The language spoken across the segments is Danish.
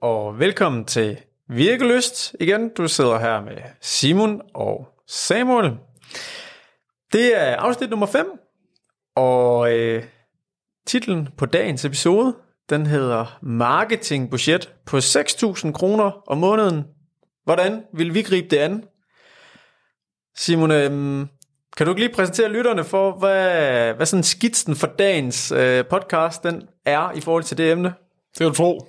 og velkommen til Virkeløst igen. Du sidder her med Simon og Samuel. Det er afsnit nummer 5, og øh, titlen på dagens episode, den hedder Marketingbudget på 6.000 kroner om måneden. Hvordan vil vi gribe det an? Simon, øh, kan du ikke lige præsentere lytterne for, hvad, hvad sådan skitsen for dagens øh, podcast den er i forhold til det emne? Det kan du tro.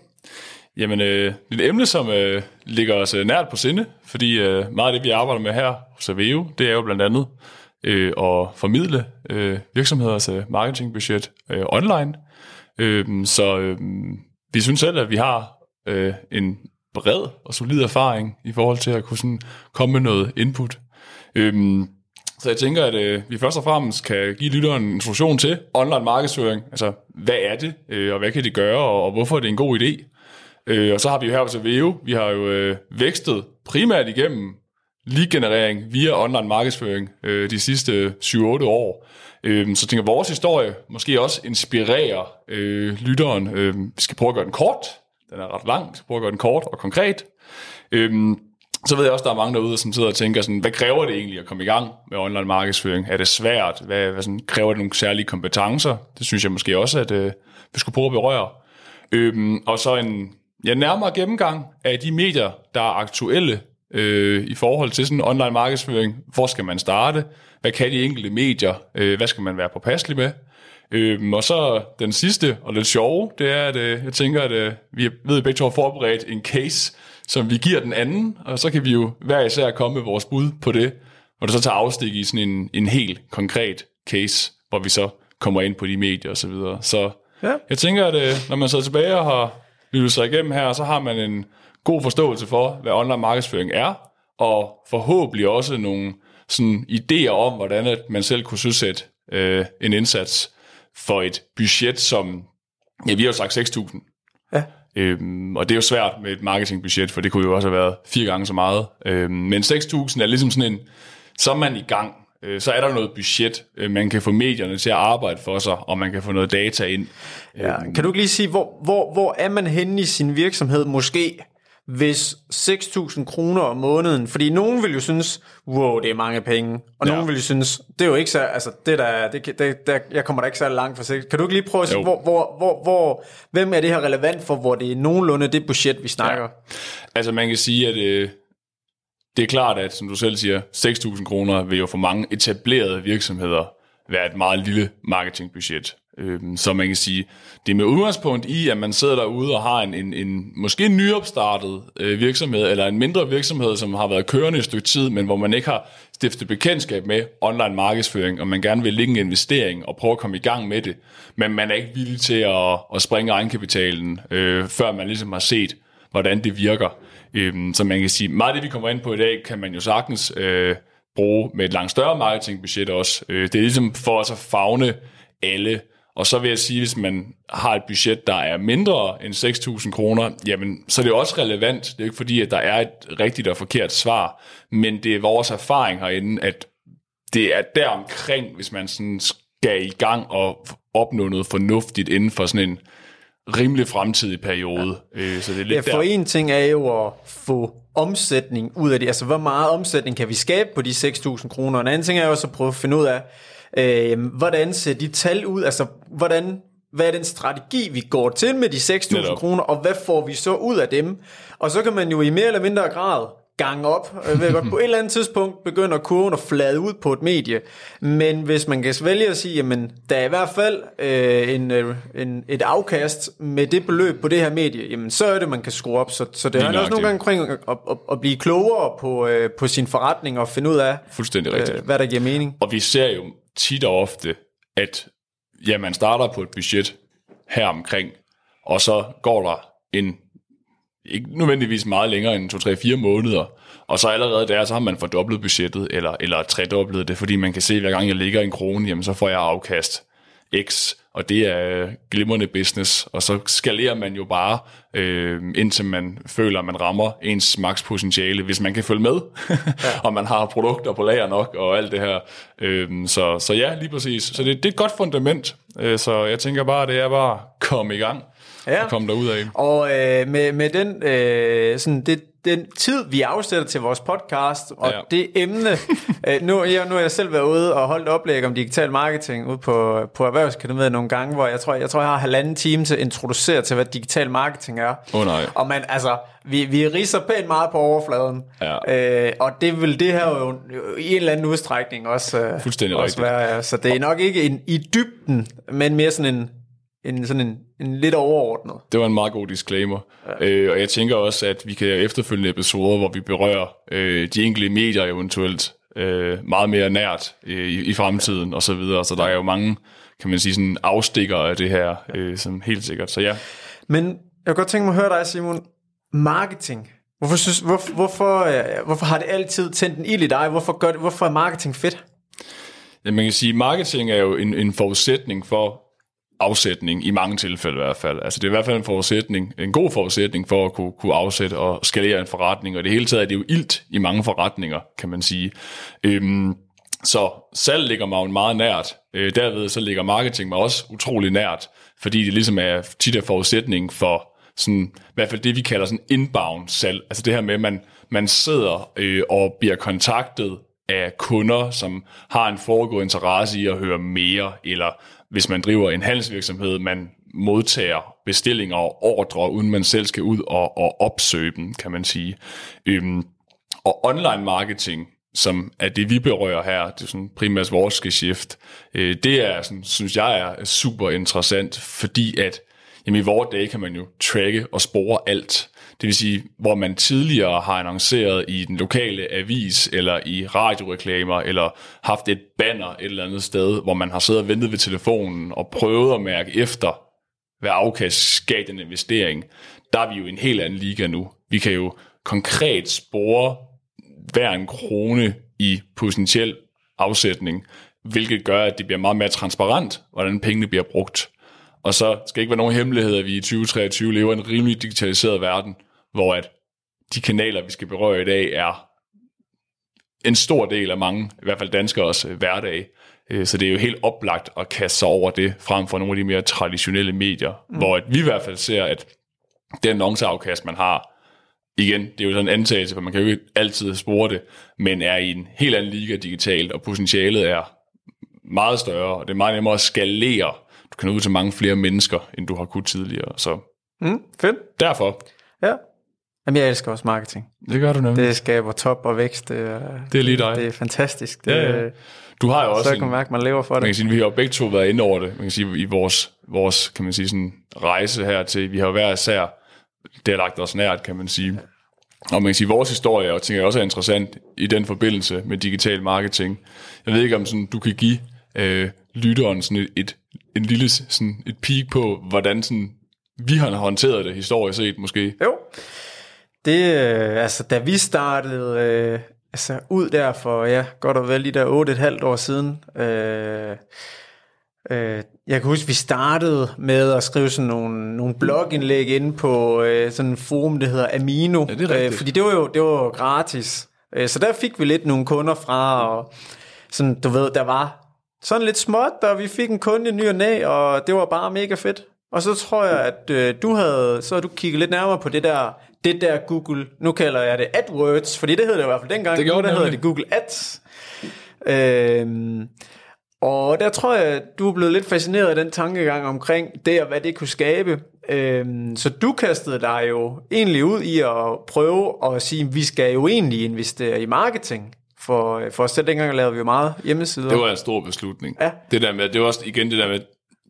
Jamen, øh, et emne, som øh, ligger os øh, nært på sinde, fordi øh, meget af det, vi arbejder med her hos Aveo, det er jo blandt andet øh, at formidle øh, virksomheders øh, marketingbudget øh, online. Øh, så øh, vi synes selv, at vi har øh, en bred og solid erfaring i forhold til at kunne sådan komme med noget input. Øh, så jeg tænker, at øh, vi først og fremmest kan give lytteren en introduktion til online markedsføring. Altså, hvad er det, øh, og hvad kan det gøre, og, og hvorfor er det en god idé? Øh, og så har vi jo her hos Veo, vi har jo øh, vækstet primært igennem lead-generering via online markedsføring øh, de sidste 7-8 år. Øh, så tænker vores historie måske også inspirerer øh, lytteren. Øh, vi skal prøve at gøre den kort. Den er ret lang. Vi skal prøve at gøre den kort og konkret. Øh, så ved jeg også, at der er mange derude, som sidder og tænker sådan, hvad kræver det egentlig at komme i gang med online markedsføring? Er det svært? Hvad, hvad sådan, kræver det nogle særlige kompetencer? Det synes jeg måske også, at øh, vi skulle prøve at berøre. Øhm, og så en ja, nærmere gennemgang af de medier, der er aktuelle øh, i forhold til sådan online markedsføring. Hvor skal man starte? Hvad kan de enkelte medier? Øh, hvad skal man være påpasselig med? Øhm, og så den sidste og lidt sjove, det er, at øh, jeg tænker, at øh, vi ved at begge to har forberedt en case, som vi giver den anden, og så kan vi jo hver især komme med vores bud på det, og det så tager afstik i sådan en, en helt konkret case, hvor vi så kommer ind på de medier og så videre. Så ja. jeg tænker, at øh, når man så tilbage og har lyttet sig igennem her, så har man en god forståelse for, hvad online markedsføring er, og forhåbentlig også nogle sådan idéer om, hvordan at man selv kunne søsætte øh, en indsats for et budget, som, ja, vi har jo sagt 6.000. Ja. Øhm, og det er jo svært med et marketingbudget, for det kunne jo også have været fire gange så meget. Øhm, men 6.000 er ligesom sådan en, så er man i gang. Øh, så er der noget budget, øh, man kan få medierne til at arbejde for sig, og man kan få noget data ind. Ja, kan du ikke lige sige, hvor, hvor, hvor er man henne i sin virksomhed måske, hvis 6.000 kroner om måneden, fordi nogen vil jo synes, wow, det er mange penge, og ja. nogen vil jo synes, det er jo ikke så, altså det der, det, det, der jeg kommer da ikke så langt for 6. Kan du ikke lige prøve at sige, hvor, hvor, hvor, hvor, hvem er det her relevant for, hvor det er nogenlunde det budget, vi snakker? Ja. Altså man kan sige, at øh, det er klart, at som du selv siger, 6.000 kroner vil jo for mange etablerede virksomheder være et meget lille marketingbudget. Øhm, så man kan sige, det er med udgangspunkt i, at man sidder derude og har en, en, en måske en nyopstartet øh, virksomhed, eller en mindre virksomhed, som har været kørende et stykke tid, men hvor man ikke har stiftet bekendtskab med online markedsføring, og man gerne vil lægge en investering og prøve at komme i gang med det, men man er ikke villig til at, at springe egenkapitalen, øh, før man ligesom har set, hvordan det virker. Øhm, så man kan sige, meget af det, vi kommer ind på i dag, kan man jo sagtens øh, bruge med et langt større marketingbudget også. Øh, det er ligesom for os at fagne alle og så vil jeg sige, hvis man har et budget, der er mindre end 6.000 kroner, jamen, så er det også relevant. Det er ikke fordi, at der er et rigtigt og forkert svar, men det er vores erfaring herinde, at det er deromkring, hvis man sådan skal i gang og opnå noget fornuftigt inden for sådan en rimelig fremtidig periode. Ja. Øh, så det er lidt ja, for der. en ting er jo at få omsætning ud af det. Altså, hvor meget omsætning kan vi skabe på de 6.000 kroner? En anden ting er jo også at prøve at finde ud af, Øh, hvordan ser de tal ud? Altså, hvordan, hvad er den strategi, vi går til med de 6.000 kroner, og hvad får vi så ud af dem? Og så kan man jo i mere eller mindre grad gange op. Jeg ved godt, på et eller andet tidspunkt begynder kurven at flade ud på et medie. Men hvis man kan vælge at sige, jamen, der er i hvert fald øh, en, øh, en, et afkast med det beløb på det her medie, jamen, så er det, man kan skrue op. Så, så det er også nogle gange omkring at, at, at, at blive klogere på, øh, på sin forretning og finde ud af, Fuldstændig rigtigt. Øh, hvad der giver mening. Og vi ser jo tit og ofte, at ja, man starter på et budget her omkring, og så går der en, ikke nødvendigvis meget længere end 2-3-4 måneder, og så allerede der, så har man fordoblet budgettet, eller, eller tredoblet det, fordi man kan se, at hver gang jeg lægger en krone, jamen så får jeg afkast X, og det er glimrende business, og så skalerer man jo bare, øh, indtil man føler, at man rammer ens makspotentiale, hvis man kan følge med, ja. og man har produkter på lager nok, og alt det her. Øh, så, så ja, lige præcis. Så det, det er et godt fundament, øh, så jeg tænker bare, det er bare komme i gang. Ja. at komme derud af. Og øh, med, med den, øh, sådan det, den tid, vi afsætter til vores podcast, og ja. det emne, øh, nu, jeg, nu har jeg selv været ude og holdt oplæg om digital marketing ude på, på Erhvervsakademiet nogle gange, hvor jeg tror, jeg tror, jeg har halvanden time til at introducere til, hvad digital marketing er. Oh, nej. Og man, altså, vi, vi riser pænt meget på overfladen. Ja. Øh, og det vil det her jo i en eller anden udstrækning også, øh, Fuldstændig også rigtigt. være. Ja. Så det er nok ikke en, i dybden, men mere sådan en, en, sådan en, en lidt overordnet. Det var en meget god disclaimer. Ja. Øh, og jeg tænker også, at vi kan efterfølgende episoder, hvor vi berører øh, de enkelte medier eventuelt øh, meget mere nært øh, i, i fremtiden og så videre. Så der er jo mange, kan man sige, sådan afstikker af det her, øh, som helt sikkert. Så ja, Men jeg kunne godt tænke mig at høre dig, Simon. Marketing. Hvorfor, synes, hvor, hvorfor, øh, hvorfor har det altid tændt en ild i dig? Hvorfor, gør det, hvorfor er marketing fedt? Ja, man kan sige, at marketing er jo en, en forudsætning for afsætning, i mange tilfælde i hvert fald. Altså det er i hvert fald en forudsætning, en god forudsætning for at kunne, kunne afsætte og skalere en forretning, og det hele taget er det jo ilt i mange forretninger, kan man sige. Øhm, så salg ligger mig jo meget nært. Øh, derved så ligger marketing mig også utrolig nært, fordi det ligesom er tit er forudsætning for sådan, i hvert fald det, vi kalder sådan inbound salg. Altså det her med, at man, man sidder øh, og bliver kontaktet af kunder, som har en foregående interesse i at høre mere, eller hvis man driver en handelsvirksomhed, man modtager bestillinger og ordre, uden man selv skal ud og, og opsøge dem, kan man sige. Øhm, og online marketing, som er det, vi berører her, det er sådan primært vores geschæft, øh, det er, sådan, synes jeg, er super interessant, fordi at jamen, i vores dage kan man jo tracke og spore alt. Det vil sige, hvor man tidligere har annonceret i den lokale avis, eller i radioreklamer, eller haft et banner et eller andet sted, hvor man har siddet og ventet ved telefonen og prøvet at mærke efter, hvad afkast gav den investering. Der er vi jo i en helt anden liga nu. Vi kan jo konkret spore hver en krone i potentiel afsætning, hvilket gør, at det bliver meget mere transparent, hvordan pengene bliver brugt. Og så skal ikke være nogen hemmelighed, at vi i 2023 lever i en rimelig digitaliseret verden, hvor at de kanaler, vi skal berøre i dag, er en stor del af mange, i hvert fald danskers øh, hverdag. Øh, Så det er jo helt oplagt at kaste sig over det, frem for nogle af de mere traditionelle medier, mm. hvor at vi i hvert fald ser, at den annonceafkast, man har, igen, det er jo sådan en antagelse, for man kan jo ikke altid spore det, men er i en helt anden liga digitalt, og potentialet er meget større, og det er meget nemmere at skalere. Kan nå ud til mange flere mennesker, end du har kunnet tidligere. Så Mm, fedt. derfor, Ja. Jamen, jeg elsker også marketing. det gør du nemlig. Det skaber top og vækst. Det er, Det er lige dig. Det er fantastisk. Det, Ja, ja. Du har jo Så også en, kan man mærke, at man lever for man kan det. sige, vi har begge to været inde over det. Man kan sige, i vores, vores kan man sige, sådan, rejse her til, vi har jo hver især, det har lagt os nært, kan man sige. Og man kan sige, vores historie, og tænker jeg også er interessant i den forbindelse med digital marketing. Jeg ved ikke, om sådan, du kan give øh, lytteren sådan et, et, en lille sådan et peek på, hvordan sådan, vi har håndteret det historisk set måske. Jo. Det, øh, altså, da vi startede øh, altså, ud der for, ja, godt og vel de der 8,5 år siden, øh, øh, jeg kan huske, vi startede med at skrive sådan nogle, nogle blogindlæg inde på øh, sådan en forum, der hedder Amino. Ja, det øh, fordi det var jo det var jo gratis. Øh, så der fik vi lidt nogle kunder fra, og sådan, du ved, der var sådan lidt småt, og vi fik en kunde i ny og næ, og det var bare mega fedt. Og så tror jeg, at øh, du havde, så havde du kigget lidt nærmere på det der, det der Google, nu kalder jeg det AdWords, fordi det hed det i hvert fald dengang, Det gjorde nu der hedder det Google Ads. Øhm, og der tror jeg, at du er blevet lidt fascineret af den tankegang omkring det, og hvad det kunne skabe. Øhm, så du kastede dig jo egentlig ud i at prøve at sige, at vi skal jo egentlig investere i marketing. For, for os selv dengang lavede vi jo meget hjemmesider. Det var en stor beslutning. Ja. Det der med, det var også igen det der med,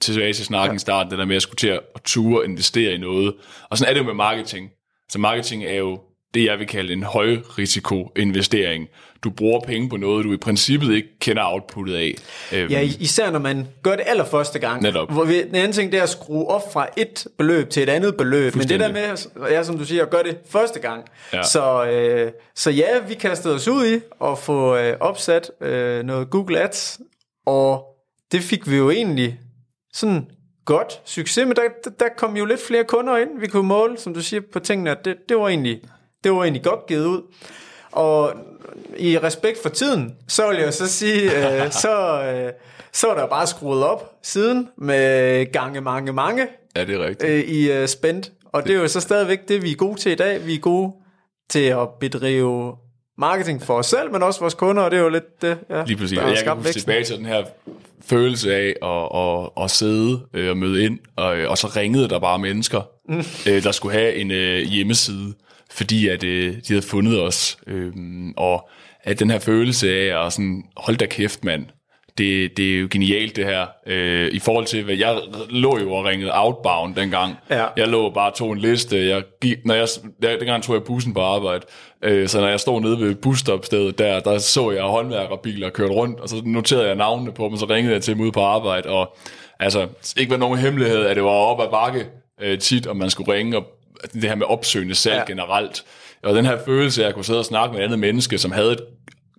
tilbage til snakken i starten, det der med at skulle til at ture investere i noget. Og sådan er det jo med marketing. Så marketing er jo det, jeg vil kalde en højrisiko investering. Du bruger penge på noget, du i princippet ikke kender outputtet af. Øhm, Ja, især når man gør det allerførste gang. Netop. Hvor vi, den anden ting, det er at skrue op fra et beløb til et andet beløb. Men det der med, ja, som du siger, at gøre det første gang. Ja. Så, øh, så ja, vi kastede os ud i at få øh, opsat øh, noget Google Ads. Og det fik vi jo egentlig sådan godt succes med. Der, der, der kom jo lidt flere kunder ind. Vi kunne måle, som du siger, på tingene. at Det, det, var egentlig, det var egentlig godt givet ud. Og i respekt for tiden, så vil jeg så sige, øh, så, øh, så er der bare skruet op siden med gange mange mange Ja, det er rigtigt. øh, i øh, spend. Og det er jo så stadigvæk det, vi er gode til i dag. Vi er gode til at bedrive marketing for os selv, men også vores kunder, og det er jo lidt det, ja, Lige præcis. der jeg kan huske tilbage til den her følelse af at, at, at sidde øh, og møde ind, og, og så ringede der bare mennesker, mm. øh, der skulle have en øh, hjemmeside, fordi at øh, de havde fundet os. Øh, og at den her følelse af at sådan, hold da kæft mand, det, det er jo genialt det her. Øh, I forhold til, hvad jeg lå jo og ringede outbound dengang. Ja. Jeg lå bare og tog en liste. Jeg gik, når jeg, jeg, dengang tog jeg bussen på arbejde. Øh, så når jeg stod nede ved busstopstedet der, der så jeg håndværkerbiler kørte rundt, og så noterede jeg navnene på dem, og så ringede jeg til dem ude på arbejde. Og altså, ikke var nogen hemmelighed, at det var op ad bakke øh, tit, og man skulle ringe, og det her med opsøgende salg Ja. generelt. Og den her følelse af at kunne sidde og snakke med et andet menneske, som havde et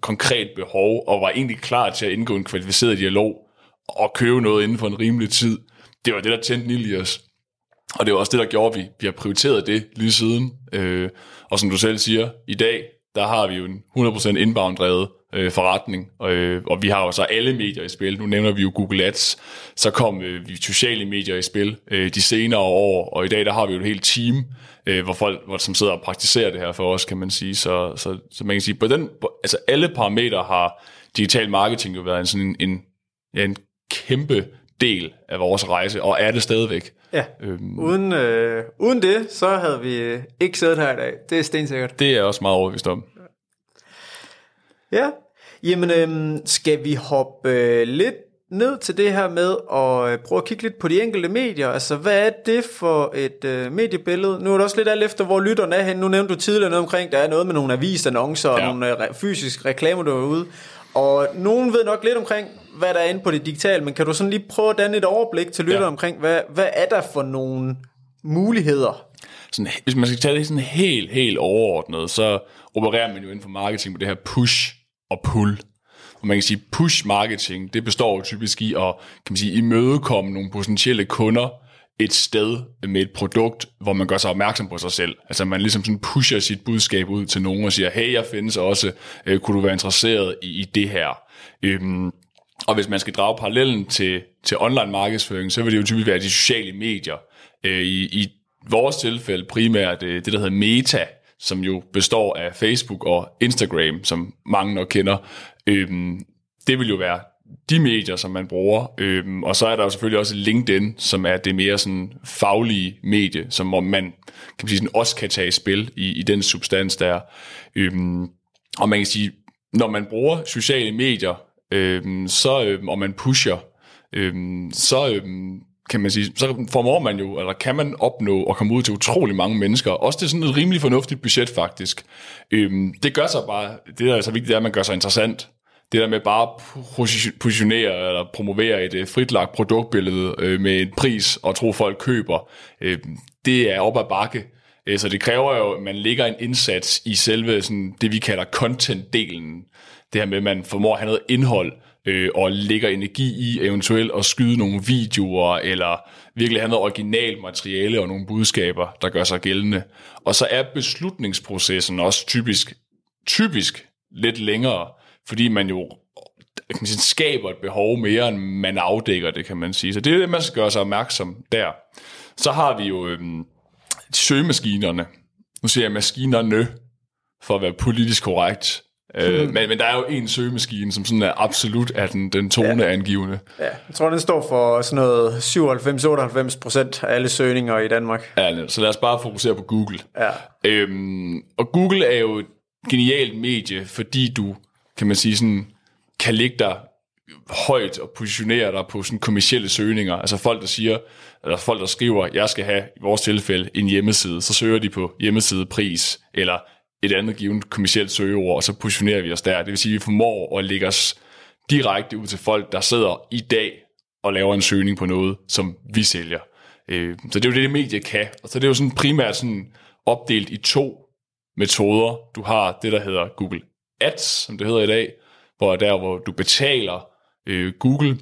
konkret behov, og var egentlig klar til at indgå en kvalificeret dialog, og købe noget inden for en rimelig tid, det var det, der tændte en i os. Og det var også det, der gjorde, at vi, vi har prioriteret det lige siden. Øh, og som du selv siger, i dag, der har vi jo en 100% inbound-drevet øh, forretning, og, øh, og vi har jo så alle medier i spil. Nu nævner vi jo Google Ads, så kom øh, vi sociale medier i spil øh, de senere år, og i dag der har vi jo et helt team, øh, hvor folk, hvor, som sidder og praktiserer det her for os, kan man sige. Så, så, så man kan sige, på den, altså alle parametre har digital marketing jo været en sådan en, en, ja, en kæmpe del af vores rejse, og er det stadigvæk. Ja. Øhm, Uden, øh, uden det, så havde vi ikke siddet her i dag. Det er stensikkert. det er jeg også meget overbevist om. Ja. Jamen, øhm, skal vi hoppe øh, lidt ned til det her med at øh, prøve at kigge lidt på de enkelte medier? Altså, hvad er det for et øh, mediebillede? Nu er det også lidt alt efter, hvor lytterne er hen. Nu nævnte du tidligere noget omkring, der er noget med nogle avisannoncer og Ja. nogle øh, re- fysiske reklamer derude. Og nogen ved nok lidt omkring, hvad der er inde på det digitale, men kan du sådan lige prøve at danne et overblik til lytterne Ja. omkring, hvad, hvad er der for nogle muligheder? sådan, hvis man skal tage det sådan helt, helt overordnet, så opererer man jo inden for marketing på det her push og pull. Og man kan sige, push marketing, det består jo typisk i at kan man sige, imødekomme nogle potentielle kunder et sted med et produkt, hvor man gør sig opmærksom på sig selv. Altså man ligesom sådan pusher sit budskab ud til nogen og siger, hey, jeg findes også, øh, kunne du være interesseret i, i det her? Øhm, og hvis man skal drage parallellen til, til online markedsføring, så vil det jo typisk være de sociale medier. Øh, i, I vores tilfælde primært øh, det, der hedder Meta, som jo består af Facebook og Instagram, som mange nok kender. Øhm, det vil jo være de medier, som man bruger. Øhm, og så er der jo selvfølgelig også LinkedIn, som er det mere sådan faglige medie, som man, kan man sige, sådan, også kan tage i spil i, i den substans der. Øhm, og man kan sige, når man bruger sociale medier, øhm, så, øhm, og man pusher, øhm, så øhm, kan man sige, så formår man jo, eller kan man opnå og komme ud til utrolig mange mennesker. Også det er sådan et rimelig fornuftigt budget faktisk. Øhm, det gør sig bare, det der er så vigtigt, det er, at man gør sig interessant. Det der med bare at positionere eller promovere et øh, fritlagt produktbillede øh, med en pris og tro folk køber, øh, det er op ad bakke. Øh, Så det kræver jo, at man lægger en indsats i selve sådan, det, vi kalder content-delen. Det her med, at man formår at have noget indhold, øh, og lægger energi i eventuelt at skyde nogle videoer, eller virkelig have noget originalt materiale og nogle budskaber, der gør sig gældende. Og så er beslutningsprocessen også typisk, typisk lidt længere, fordi man jo kan man sige, skaber et behov mere, end man afdækker det, kan man sige. Så det er det, man skal gøre sig opmærksom der. Så har vi jo øhm, søgemaskinerne. Nu siger jeg maskinerne, for at være politisk korrekt. Øh, men, men der er jo en søgemaskine, som sådan er absolut er den, den toneangivende. Ja, jeg tror, den står for sådan noget 97-98 procent af alle søgninger i Danmark. Ja, så lad os bare fokusere på Google. Ja. Øhm, og Google er jo et genialt medie, fordi du, kan man sige sådan, kan ligge dig højt og positionere dig på sådan kommersielle søgninger. Altså folk, der siger, eller folk, der skriver, jeg skal have, i vores tilfælde, en hjemmeside. Så søger de på hjemmesidepris, eller et andet givet kommersielt søgeord, og så positionerer vi os der. Det vil sige, at vi formår at lægge os direkte ud til folk, der sidder i dag og laver en søgning på noget, som vi sælger. Øh, så det er jo det, det medie kan. Og så det er jo sådan primært sådan opdelt i to metoder. Du har det, der hedder Google Ads, som det hedder i dag, hvor der, hvor du betaler øh, Google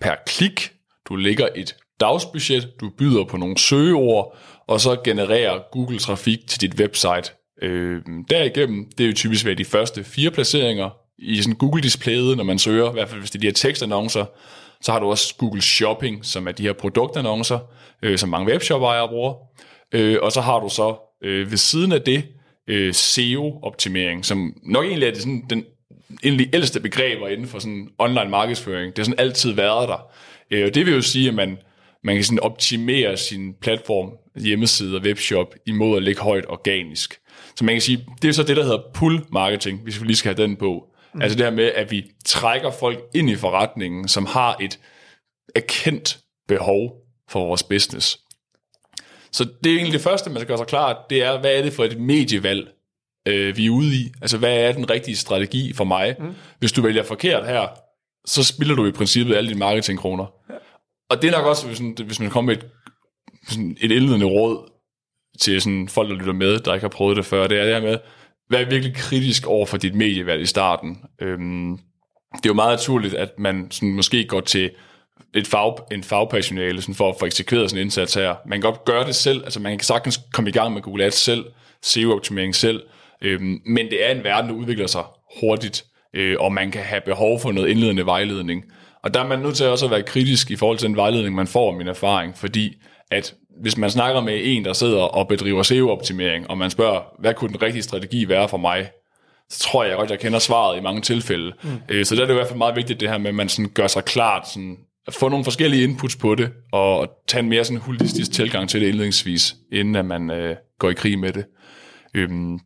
per klik. Du lægger et dagsbudget, du byder på nogle søgeord, og så genererer Google trafik til dit website. Øh, derigennem, det er jo typisk ved de første fire placeringer i sådan Google-displayet, når man søger, i hvert fald hvis det er de her tekstannoncer, Så har du også Google Shopping, som er de her produktannoncer, øh, som mange webshop-ejere bruger. Øh, og så har du så øh, ved siden af det øh, SEO-optimering, som nok egentlig er det sådan, den egentlig ældste begreber inden for sådan online markedsføring. Det har sådan altid været der. Øh, og det vil jo sige, at man, man kan sådan optimere sin platform, hjemmeside og webshop imod at ligge højt organisk. Så man kan sige, det er så det, der hedder pull marketing, hvis vi lige skal have den på. Mm. Altså det her med, at vi trækker folk ind i forretningen, som har et erkendt behov for vores business. Så det er egentlig det første, man skal gøre sig klart, det er, hvad er det for et medievalg, øh, vi er ude i? Altså, hvad er den rigtige strategi for mig? Mm. Hvis du vælger forkert her, så spiller du i princippet alle dine marketingkroner. Ja. Og det er nok også, hvis, hvis man kommer med et, sådan et indledende råd til sådan folk, der lytter med, der ikke har prøvet det før, det er det her med, vær virkelig kritisk over for dit medievalg i starten. Øhm, det er jo meget naturligt, at man sådan måske går til et fag, en fagpersonale sådan for at få eksekveret sådan en indsats her. Man kan godt gøre det selv, altså man kan sagtens komme i gang med Google Ads selv, SEO-optimering selv, øhm, men det er en verden, der udvikler sig hurtigt, øh, og man kan have behov for noget indledende vejledning. Og der er man nødt til også at være kritisk i forhold til den vejledning, man får af min erfaring, fordi at hvis man snakker med en, der sidder og bedriver SEO-optimering, og man spørger, hvad kunne den rigtige strategi være for mig, så tror jeg godt, jeg kender svaret i mange tilfælde. Mm. Øh, så der er det i hvert fald meget vigtigt det her med, at man sådan gør sig klart, sådan, at få nogle forskellige inputs på det, og tage en mere sådan holistisk tilgang til det indledningsvis, inden at man øh, går i krig med det. Øhm,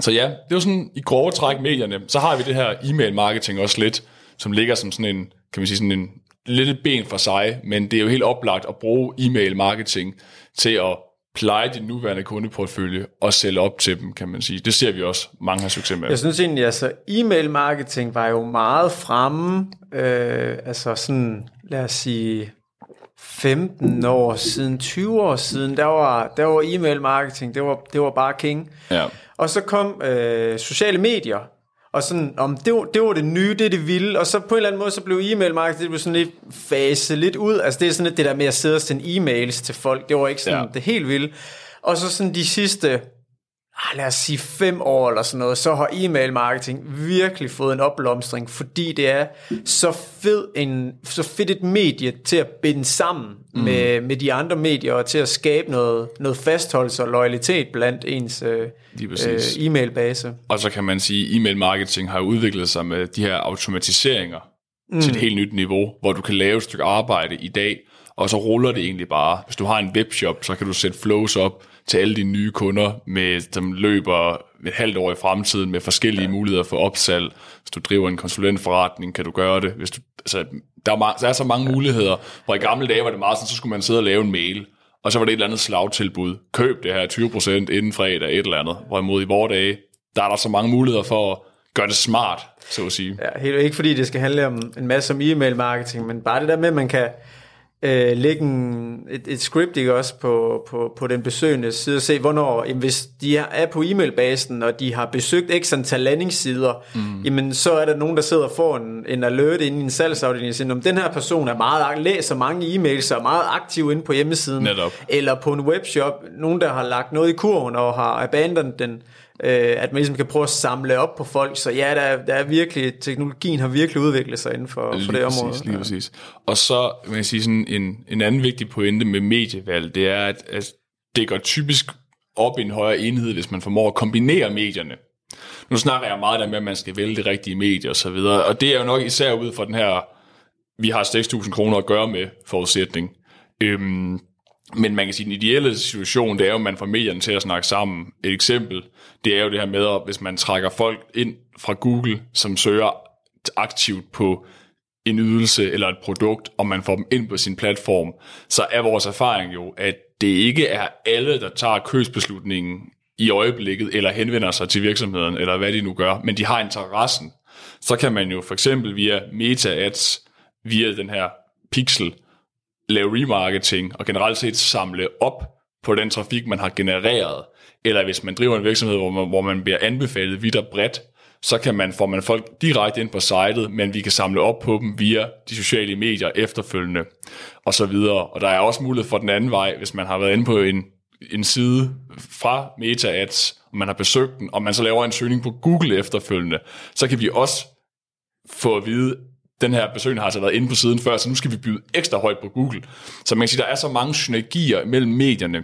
så ja, det er jo sådan i grove træk medierne. Så har vi det her e-mail marketing også lidt, som ligger som sådan en, kan man sige, sådan en lidt et ben for sig, men det er jo helt oplagt at bruge e-mail marketing til at pleje din nuværende kundeportfølje og sælge op til dem, kan man sige. Det ser vi også mange har succes med. Jeg synes egentlig, altså e-mail marketing var jo meget fremme, øh, altså sådan, lad os sige, 15 år siden, 20 år siden, der var, der var e-mail marketing, det var, det var bare king. Ja. Og så kom øh, sociale medier, og sådan, om det, var, det var det nye, det er det vilde, og så på en eller anden måde, så blev e-mail marketing, det blev sådan lidt fase lidt ud, altså det er sådan lidt det der med at sidde og sende e-mails til folk, det var ikke sådan ja. det helt vilde. Og så sådan de sidste ah, lad os sige fem år eller sådan noget, så har e-mail marketing virkelig fået en opblomstring, fordi det er så fed en, så fedt et medie til at binde sammen mm. med, med de andre medier, og til at skabe noget, noget fastholdelse og loyalitet blandt ens øh, øh, e-mailbase. Og så kan man sige, at e-mail marketing har udviklet sig med de her automatiseringer mm. til et helt nyt niveau, hvor du kan lave et stykke arbejde i dag, og så ruller det egentlig bare. Hvis du har en webshop, så kan du sætte flows op, til alle dine nye kunder, med, som løber et halvt år i fremtiden med forskellige ja. muligheder for opsalg. Hvis du driver en konsulentforretning, kan du gøre det. Hvis du, altså, der, er, der er så mange muligheder, hvor i gamle dage var det meget sådan, så skulle man sidde og lave en mail, og så var det et eller andet slagtilbud. Køb det her 20% inden fredag, et eller andet. Hvorimod i vores dage, der er der så mange muligheder for at gøre det smart, så at sige. Ja, helt ikke fordi det skal handle om en masse om e-mail marketing, men bare det der med, at man kan, øh, lægge en, et, et script ikke også på, på, på den besøgende side og se, hvornår, jamen, hvis de er på e-mailbasen, og de har besøgt x antal landingssider, mm. jamen så er der nogen, der sidder og får en, en alert inde i en salgsafdeling og siger, den her person er meget, læser mange e-mails og er meget aktiv inde på hjemmesiden, Netop. eller på en webshop, nogen der har lagt noget i kurven og har abandoned den, øh, at man ligesom kan prøve at samle op på folk. Så ja, der er, der er virkelig, teknologien har virkelig udviklet sig inden for, for det præcis, område. Lige ja. præcis. Og så vil jeg sige sådan en, en anden vigtig pointe med medievalg, det er, at, at det går typisk op i en højere enhed, hvis man formår at kombinere medierne. Nu snakker jeg meget der med, at man skal vælge det rigtige medie og så videre, og det er jo nok især ud fra den her, vi har 6.000 kroner at gøre med forudsætning. Øhm, men man kan sige, at den ideelle situation, det er jo, at man får medierne til at snakke sammen. Et eksempel, det er jo det her med, at hvis man trækker folk ind fra Google, som søger aktivt på en ydelse eller et produkt, og man får dem ind på sin platform, så er vores erfaring jo, at det ikke er alle, der tager købsbeslutningen i øjeblikket, eller henvender sig til virksomheden, eller hvad de nu gør, men de har interessen. Så kan man jo for eksempel via meta-ads, via den her pixel, lave remarketing og generelt set samle op på den trafik, man har genereret. Eller hvis man driver en virksomhed, hvor man, hvor man bliver anbefalet vidt og bredt, så kan man, får man folk direkte ind på sitet, men vi kan samle op på dem via de sociale medier efterfølgende, og så videre. Og der er også mulighed for den anden vej, hvis man har været inde på en, en side fra Meta Ads, og man har besøgt den, og man så laver en søgning på Google efterfølgende, så kan vi også få at vide, den her besøgende har altså været inde på siden før, så nu skal vi byde ekstra højt på Google. Så man kan sige, der er så mange synergier mellem medierne.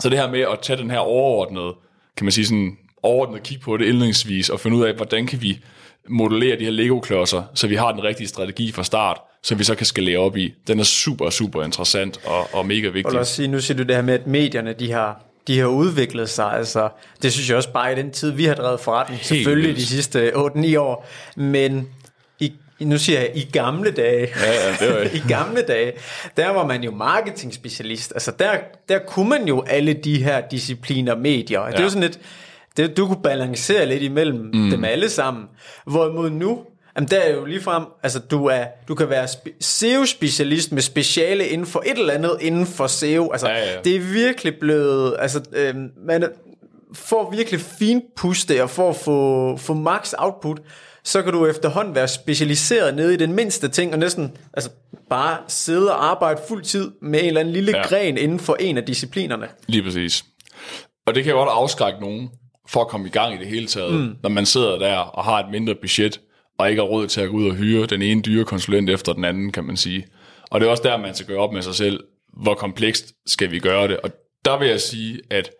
Så det her med at tage den her overordnede, kan man sige sådan, overordnet kig på det indledningsvis, og finde ud af, hvordan kan vi modellere de her Lego-klodser, så vi har den rigtige strategi fra start, som vi så kan skalere op i. Den er super, super interessant og, og mega vigtig. Og sige, nu siger du det her med, at medierne, de har, de har udviklet sig. Altså, det synes jeg også bare i den tid, vi har drevet forretning, Helt selvfølgelig vildt. de sidste 8-9 år. Men nu siger jeg, i gamle dage, ja, ja, det var i gamle dage, der var man jo marketing specialist. Altså der, der kunne man jo alle de her discipliner, medier. Ja. Det var sådan lidt, det, du kunne balancere lidt imellem mm. dem alle sammen. Hvorimod nu, Jamen, der er jo lige frem, altså du, er, du kan være SEO-specialist med speciale inden for et eller andet inden for SEO. Altså, ja, ja. det er virkelig blevet, altså, øh, man får virkelig fint puste og for at få, få max output, så kan du efterhånden være specialiseret nede i den mindste ting, og næsten altså, bare sidde og arbejde fuld tid med en eller anden lille ja. gren inden for en af disciplinerne. Lige præcis. Og det kan jo godt afskrække nogen for at komme i gang i det hele taget, mm. når man sidder der og har et mindre budget, og ikke har råd til at gå ud og hyre den ene dyre konsulent efter den anden, kan man sige. Og det er også der, man skal gøre op med sig selv, hvor komplekst skal vi gøre det. Og der vil jeg sige, at,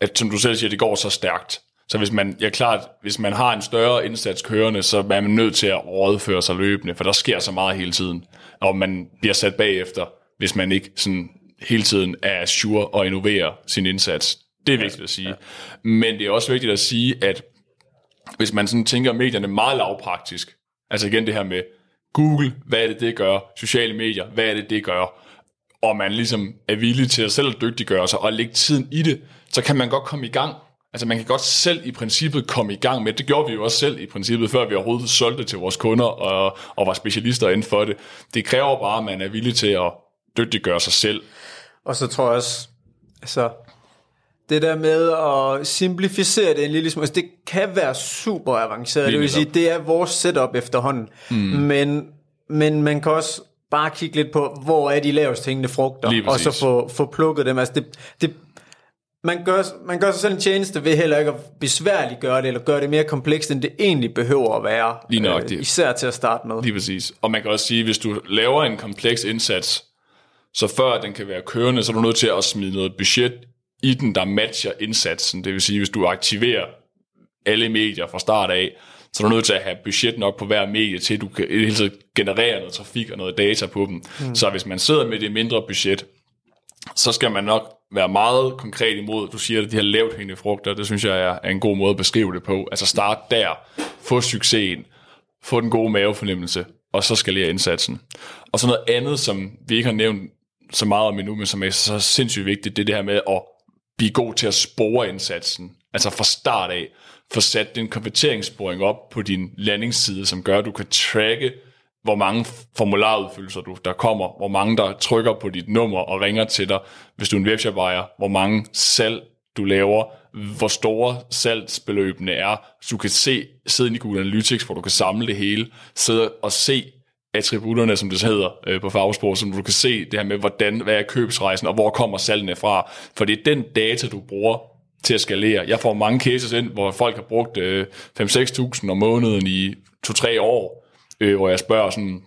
at som du selv siger, det går så stærkt. Så hvis man, ja klart, hvis man har en større indsats kørende, så er man nødt til at rådføre sig løbende, for der sker så meget hele tiden. Og man bliver sat bagefter, hvis man ikke sådan hele tiden er sure og innoverer sin indsats. Det er vigtigt at sige. Men det er også vigtigt at sige, at hvis man sådan tænker medierne meget lavpraktisk, altså igen det her med Google, hvad er det, det gør? Sociale medier, hvad er det, det gør? Og man ligesom er villig til at selv dygtiggøre sig og lægge tiden i det, så kan man godt komme i gang. Altså man kan godt selv i princippet komme i gang med det. gjorde vi jo også selv i princippet, før vi overhovedet solgte til vores kunder og, og var specialister inden for det. Det kræver bare, at man er villig til at dygtiggøre sig selv. Og så tror jeg også, altså det der med at simplificere det en lille smule, altså det kan være super avanceret, Lige det vil sige, det er vores setup efterhånden, mm. men, men man kan også bare kigge lidt på, hvor er de lavest hængende frugter, og så få, få plukket dem. Altså det, det, man, gør, man gør sig selv en tjeneste ved heller ikke at besværligt gøre det, eller gøre det mere komplekst, end det egentlig behøver at være. Lige nok øh, især til at starte med. Lige præcis. Og man kan også sige, hvis du laver en kompleks indsats, så før den kan være kørende, så er du nødt til at smide noget budget i den, der matcher indsatsen. Det vil sige, hvis du aktiverer alle medier fra start af, så er du nødt til at have budget nok på hver medie, til du kan hele tiden generere noget trafik og noget data på dem. Mm. Så hvis man sidder med det mindre budget, så skal man nok være meget konkret imod, du siger, at de her lavt hængende frugter, det synes jeg er en god måde at beskrive det på. Altså start der, få succesen, få den gode mavefornemmelse, og så skalere indsatsen. Og så noget andet, som vi ikke har nævnt så meget om endnu, men som er så sindssygt vigtigt, det er det her med at blive god til at spore indsatsen. Altså fra start af, få sat din konverteringssporing op på din landingsside, som gør, at du kan tracke, hvor mange formularudfyldelser du, der kommer, hvor mange der trykker på dit nummer og ringer til dig, hvis du er en webshop ejer, hvor mange salg du laver, hvor store salgsbeløbene er, så du kan se, sidde i Google Analytics, hvor du kan samle det hele, sidde og se attributterne, som det hedder øh, på fagsprog, som du kan se det her med, hvordan, hvad er købsrejsen, og hvor kommer salgene fra. For det er den data, du bruger til at skalere. Jeg får mange cases ind, hvor folk har brugt øh, 5-6.000 om måneden i 2-3 år, øh, hvor jeg spørger sådan,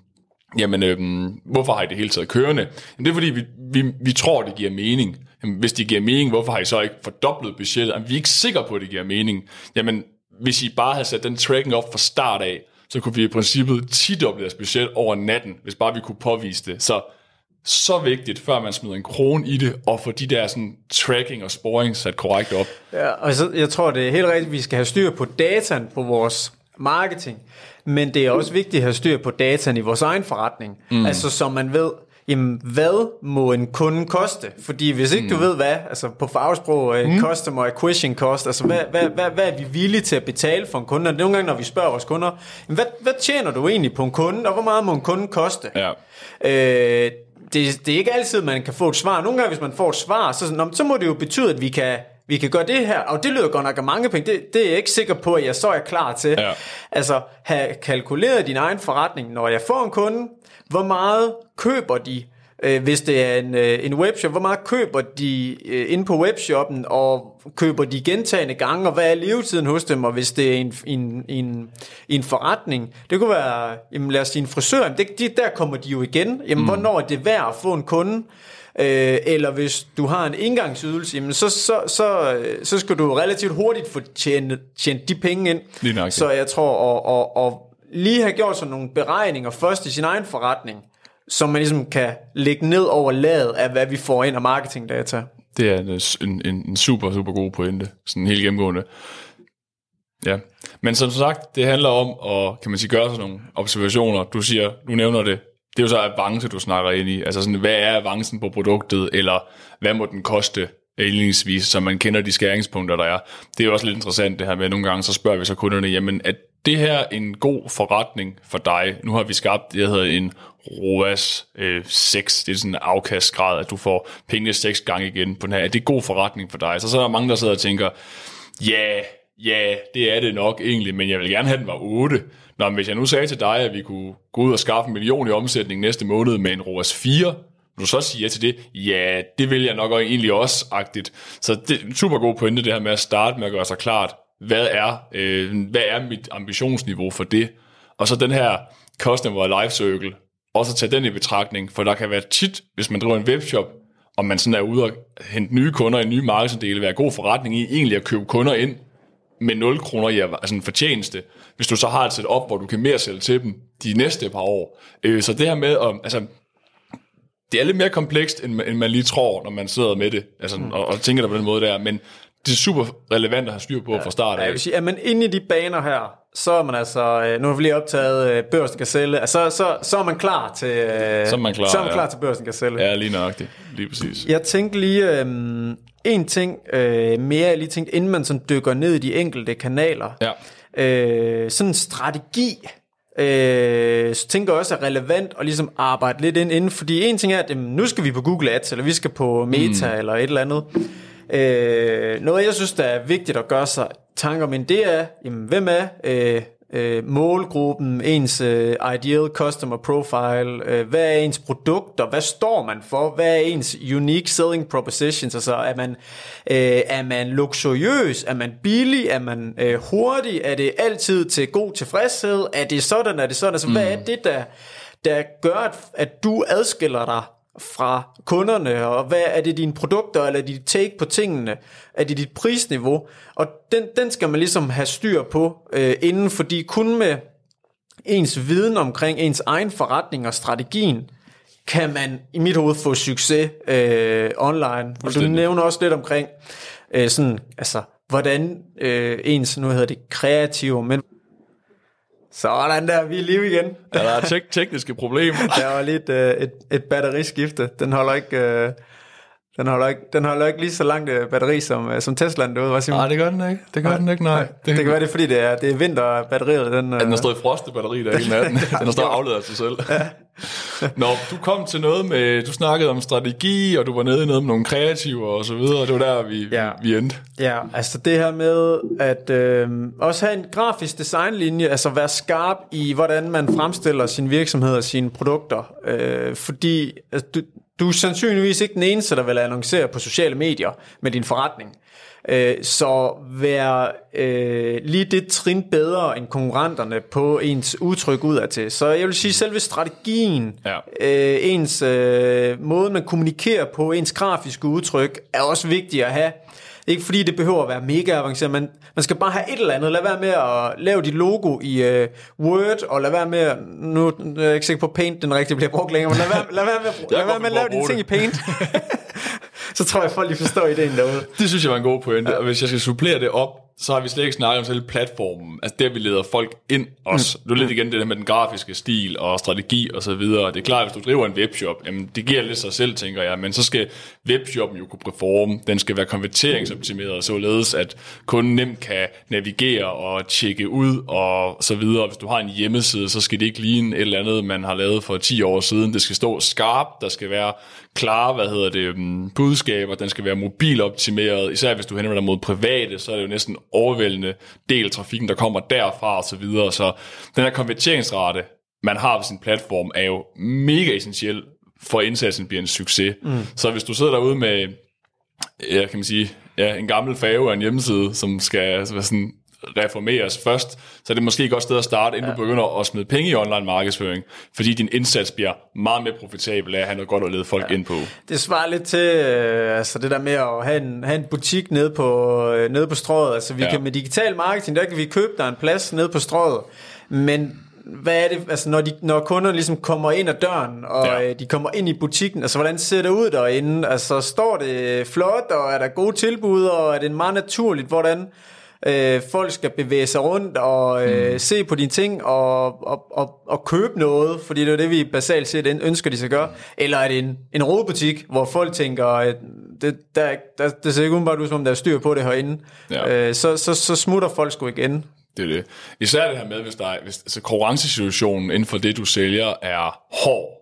jamen, øh, hvorfor har I det hele taget kørende? Jamen, det er fordi, vi, vi, vi tror, det giver mening. Jamen, hvis det giver mening, hvorfor har I så ikke fordoblet budgettet? Jamen, vi er ikke sikre på, at det giver mening. Jamen, hvis I bare havde sat den tracking op fra start af, så kunne vi i princippet 10 deres budget over natten, hvis bare vi kunne påvise det. Så så vigtigt, før man smider en krone i det, og få de der sådan, tracking og sporing sat korrekt op. Ja, og så, jeg tror, det er helt rigtigt, at vi skal have styr på dataen på vores marketing, men det er også vigtigt at have styr på dataen i vores egen forretning. Mm. Altså, så man ved, jamen, hvad må en kunde koste? Fordi hvis ikke mm. du ved hvad, altså på fagsprog, uh, mm. customer acquisition cost, altså hvad, hvad, hvad, hvad er vi villige til at betale for en kunde? Og nogle gange, når vi spørger vores kunder, jamen, hvad, hvad tjener du egentlig på en kunde, og hvor meget må en kunde koste? Ja. Øh, det, det er ikke altid, man kan få et svar. Nogle gange, hvis man får et svar, så, så må det jo betyde, at vi kan, vi kan gøre det her, og det lyder godt nok af mange penge, det, det er jeg ikke sikker på, at jeg så er klar til. Ja. Altså, have kalkuleret din egen forretning, når jeg får en kunde, hvor meget køber de, Øh, hvis det er en, øh, en webshop, hvor meget køber de øh, inde på webshoppen, og køber de gentagende gange, og hvad er levetiden hos dem, og hvis det er en, en, en, en forretning, det kunne være, jamen lad os sige en frisør, det, de, der kommer de jo igen, jamen mm. hvornår er det værd at få en kunde, Øh, eller hvis du har en indgangsydelse, jamen så, så, så, øh, så skal du relativt hurtigt få tjent, tjent de penge ind. Lige nok, så jeg tror, og, og, og lige have gjort sådan nogle beregninger først i sin egen forretning, som man ligesom kan lægge ned over ladet af, hvad vi får ind af marketingdata. Det er en, en, en super, super god pointe. Sådan helt gennemgående. Ja, men som sagt, det handler om at, kan man sige, gøre sådan nogle observationer. Du siger, du nævner det, det er jo så avance, du snakker ind i. Altså sådan, hvad er avancen på produktet, eller hvad må den koste indledningsvis, så man kender de skæringspunkter, der er. Det er jo også lidt interessant det her med, at nogle gange så spørger vi så kunderne, jamen er det her en god forretning for dig? Nu har vi skabt, det der hedder en ROAS øh, 6, det er sådan en afkastgrad, at du får pengene 6 gange igen på den her. Er det god forretning for dig? Så så er der mange, der sidder og tænker, ja, yeah, ja, yeah, det er det nok egentlig, men jeg vil gerne have, den var 8. Nå, men hvis jeg nu sagde til dig, at vi kunne gå ud og skaffe en million i omsætning næste måned med en ROAS 4, vil du så sige ja til det? Ja, det vil jeg nok egentlig også, agtigt. Så det er en super god pointe, det her med at starte med at gøre sig klart, hvad er, øh, hvad er mit ambitionsniveau for det? Og så den her Customer Life Circle, også tage den i betragtning, for der kan være tit, hvis man driver en webshop, og man sådan er ude og hente nye kunder i nye markedsandele, være god forretning i egentlig at købe kunder ind med 0 kroner i altså en fortjeneste, hvis du så har et setup, hvor du kan mere sælge til dem de næste par år. Øh, så det her med, at, altså, det er lidt mere komplekst, end, end man lige tror, når man sidder med det, altså, mm. og, og tænker det på den måde der, men det er super relevant at have styr på ja, fra start af. Ja, jeg vil sige, man inde i de baner her, så er man altså, øh, nu har vi lige optaget øh, Børsen Gazelle, altså, så, så er man klar til, øh, så er man klar, så er man ja. klar til Børsen Gazelle. Ja, lige nøjagtigt, lige præcis. Jeg tænkte lige, øh, en ting øh, mere, jeg lige tænkte, inden man sådan dykker ned i de enkelte kanaler, ja. øh, sådan en strategi, øh, så tænker jeg også er relevant at ligesom arbejde lidt ind inden, fordi en ting er, at jamen, nu skal vi på Google Ads, eller vi skal på Meta, mm. eller et eller andet. Øh, noget jeg synes, der er vigtigt at gøre sig tanker om, det er, jamen, hvem er øh, øh, målgruppen, ens øh, ideal customer profile, øh, hvad er ens produkter, hvad står man for, hvad er ens unique selling propositions, altså er man, øh, er man luksuriøs, er man billig, er man øh, hurtig, er det altid til god tilfredshed, er det sådan, er det sådan, altså mm. hvad er det, der, der gør, at, at du adskiller dig fra kunderne, og hvad er det dine produkter, eller dit take på tingene, er det dit prisniveau, og den, den skal man ligesom have styr på øh, inden, fordi kun med ens viden omkring ens egen forretning og strategien, kan man i mit hoved få succes øh, online. Og du nævner også lidt omkring øh, sådan, altså, hvordan øh, ens, nu hedder det kreative, men sådan der, vi er live igen. Ja, der er tek- tekniske problemer. der var lidt øh, et, et batteriskifte. Den holder ikke... Øh, den holder, ikke, den holder ikke lige så langt øh, batteri som, øh, som Teslaen derude, var Nej, det gør den ikke. Det gør nej, den ikke, nej. nej. Det, det kan være, det er fordi, det er, det er vinter batteriet. Den, ja, den har stået i frost, batteri der hele natten. den har stået afledet af sig selv. Ja. Nå, du kom til noget med, du snakkede om strategi, og du var nede i noget med nogle kreative og så videre, og det var der, vi, ja. vi, vi endte. Ja, altså det her med at øh, også have en grafisk designlinje, altså være skarp i, hvordan man fremstiller sin virksomhed og sine produkter. Øh, fordi altså, du, du er sandsynligvis ikke den eneste, der vil annoncere på sociale medier med din forretning. Øh, så vær øh, lige det trin bedre end konkurrenterne på ens udtryk udad til. Så jeg vil sige, selve strategien, ja. øh, ens øh, måde man kommunikerer på, ens grafiske udtryk, er også vigtigt at have. Ikke fordi det behøver at være mega avanceret, men man skal bare have et eller andet. Lad være med at lave dit logo i uh, Word, og lad være med at, nu er jeg ikke sikker på, Paint den rigtige bliver brugt længere, men lad være, lad være med, at, lad være med at lave dine ting i Paint. så tror jeg, folk lige forstår ideen derude. Det synes jeg var en god pointe, ja. og hvis jeg skal supplere det op, så har vi slet ikke snakket om selv platformen. Altså der, vi leder folk ind også. Mm. Er lidt igen det der med den grafiske stil og strategi og så videre. Det er klart, hvis du driver en webshop, jamen det giver lidt sig selv, tænker jeg. Men så skal webshoppen jo kunne performe. Den skal være konverteringsoptimeret, således at kunden nemt kan navigere og tjekke ud og så videre. Hvis du har en hjemmeside, så skal det ikke ligne et eller andet, man har lavet for 10 år siden. Det skal stå skarpt, der skal være klare, hvad hedder det, mm, budskaber, den skal være mobiloptimeret, især hvis du henvender dig mod private, så er det jo næsten overvældende del af trafikken, der kommer derfra og så videre. Så den her konverteringsrate, man har på sin platform, er jo mega essentiel for at indsatsen bliver en succes. Mm. Så hvis du sidder derude med, ja, kan man sige, ja, en gammel fave af en hjemmeside, som skal altså, være sådan reformeres først, så er det måske et godt sted at starte, inden ja. du begynder at smide penge i online markedsføring, fordi din indsats bliver meget mere profitabel af at have noget godt at lede folk ja. ind på. Det svarer lidt til øh, altså det der med at have en, have en butik nede på, øh, nede på strået. Altså vi ja. kan med digital marketing, der kan vi købe der en plads nede på strået, men hvad er det, altså når, de, når kunder ligesom kommer ind ad døren, og ja. øh, de kommer ind i butikken, altså hvordan ser det ud derinde? Altså står det flot, og er der gode tilbud, og er det meget naturligt, hvordan øh, folk skal bevæge sig rundt og øh, mm. se på dine ting og, og, og, og købe noget, fordi det er det, vi basalt set ønsker, de skal gøre. Eller er det en, en rodebutik, hvor folk tænker, at det, der, der, det ser ikke udenbart ud, som om der er styr på det herinde. Ja. Øh, så, så, så smutter folk sgu igen. Det er det. Især det her med, hvis, der er, hvis altså, konkurrencesituationen inden for det, du sælger, er hård.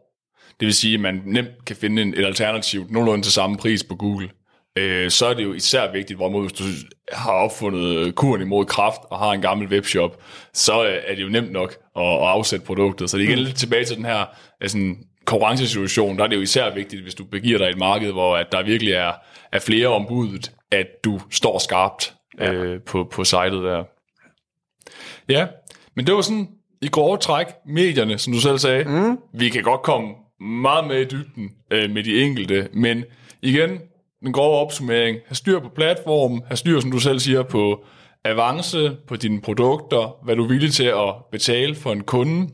Det vil sige, at man nemt kan finde en, et alternativ nogenlunde til samme pris på Google øh, så er det jo især vigtigt, hvor hvis du har opfundet kuren imod kraft og har en gammel webshop, så øh, er det jo nemt nok at, at afsætte produktet. Så det er igen mm. lidt tilbage til den her altså, konkurrencesituation, der er det jo især vigtigt, hvis du begiver dig i et marked, hvor at der virkelig er, er flere ombudet, at du står skarpt ja. øh, på, på sitet der. Ja, men det var sådan i grove træk, medierne, som du selv sagde, mm. vi kan godt komme meget med i dybden øh, med de enkelte, men igen, den grove opsummering. Have styr på platformen, have styr, som du selv siger, på avance, på dine produkter, hvad du er villig til at betale for en kunde.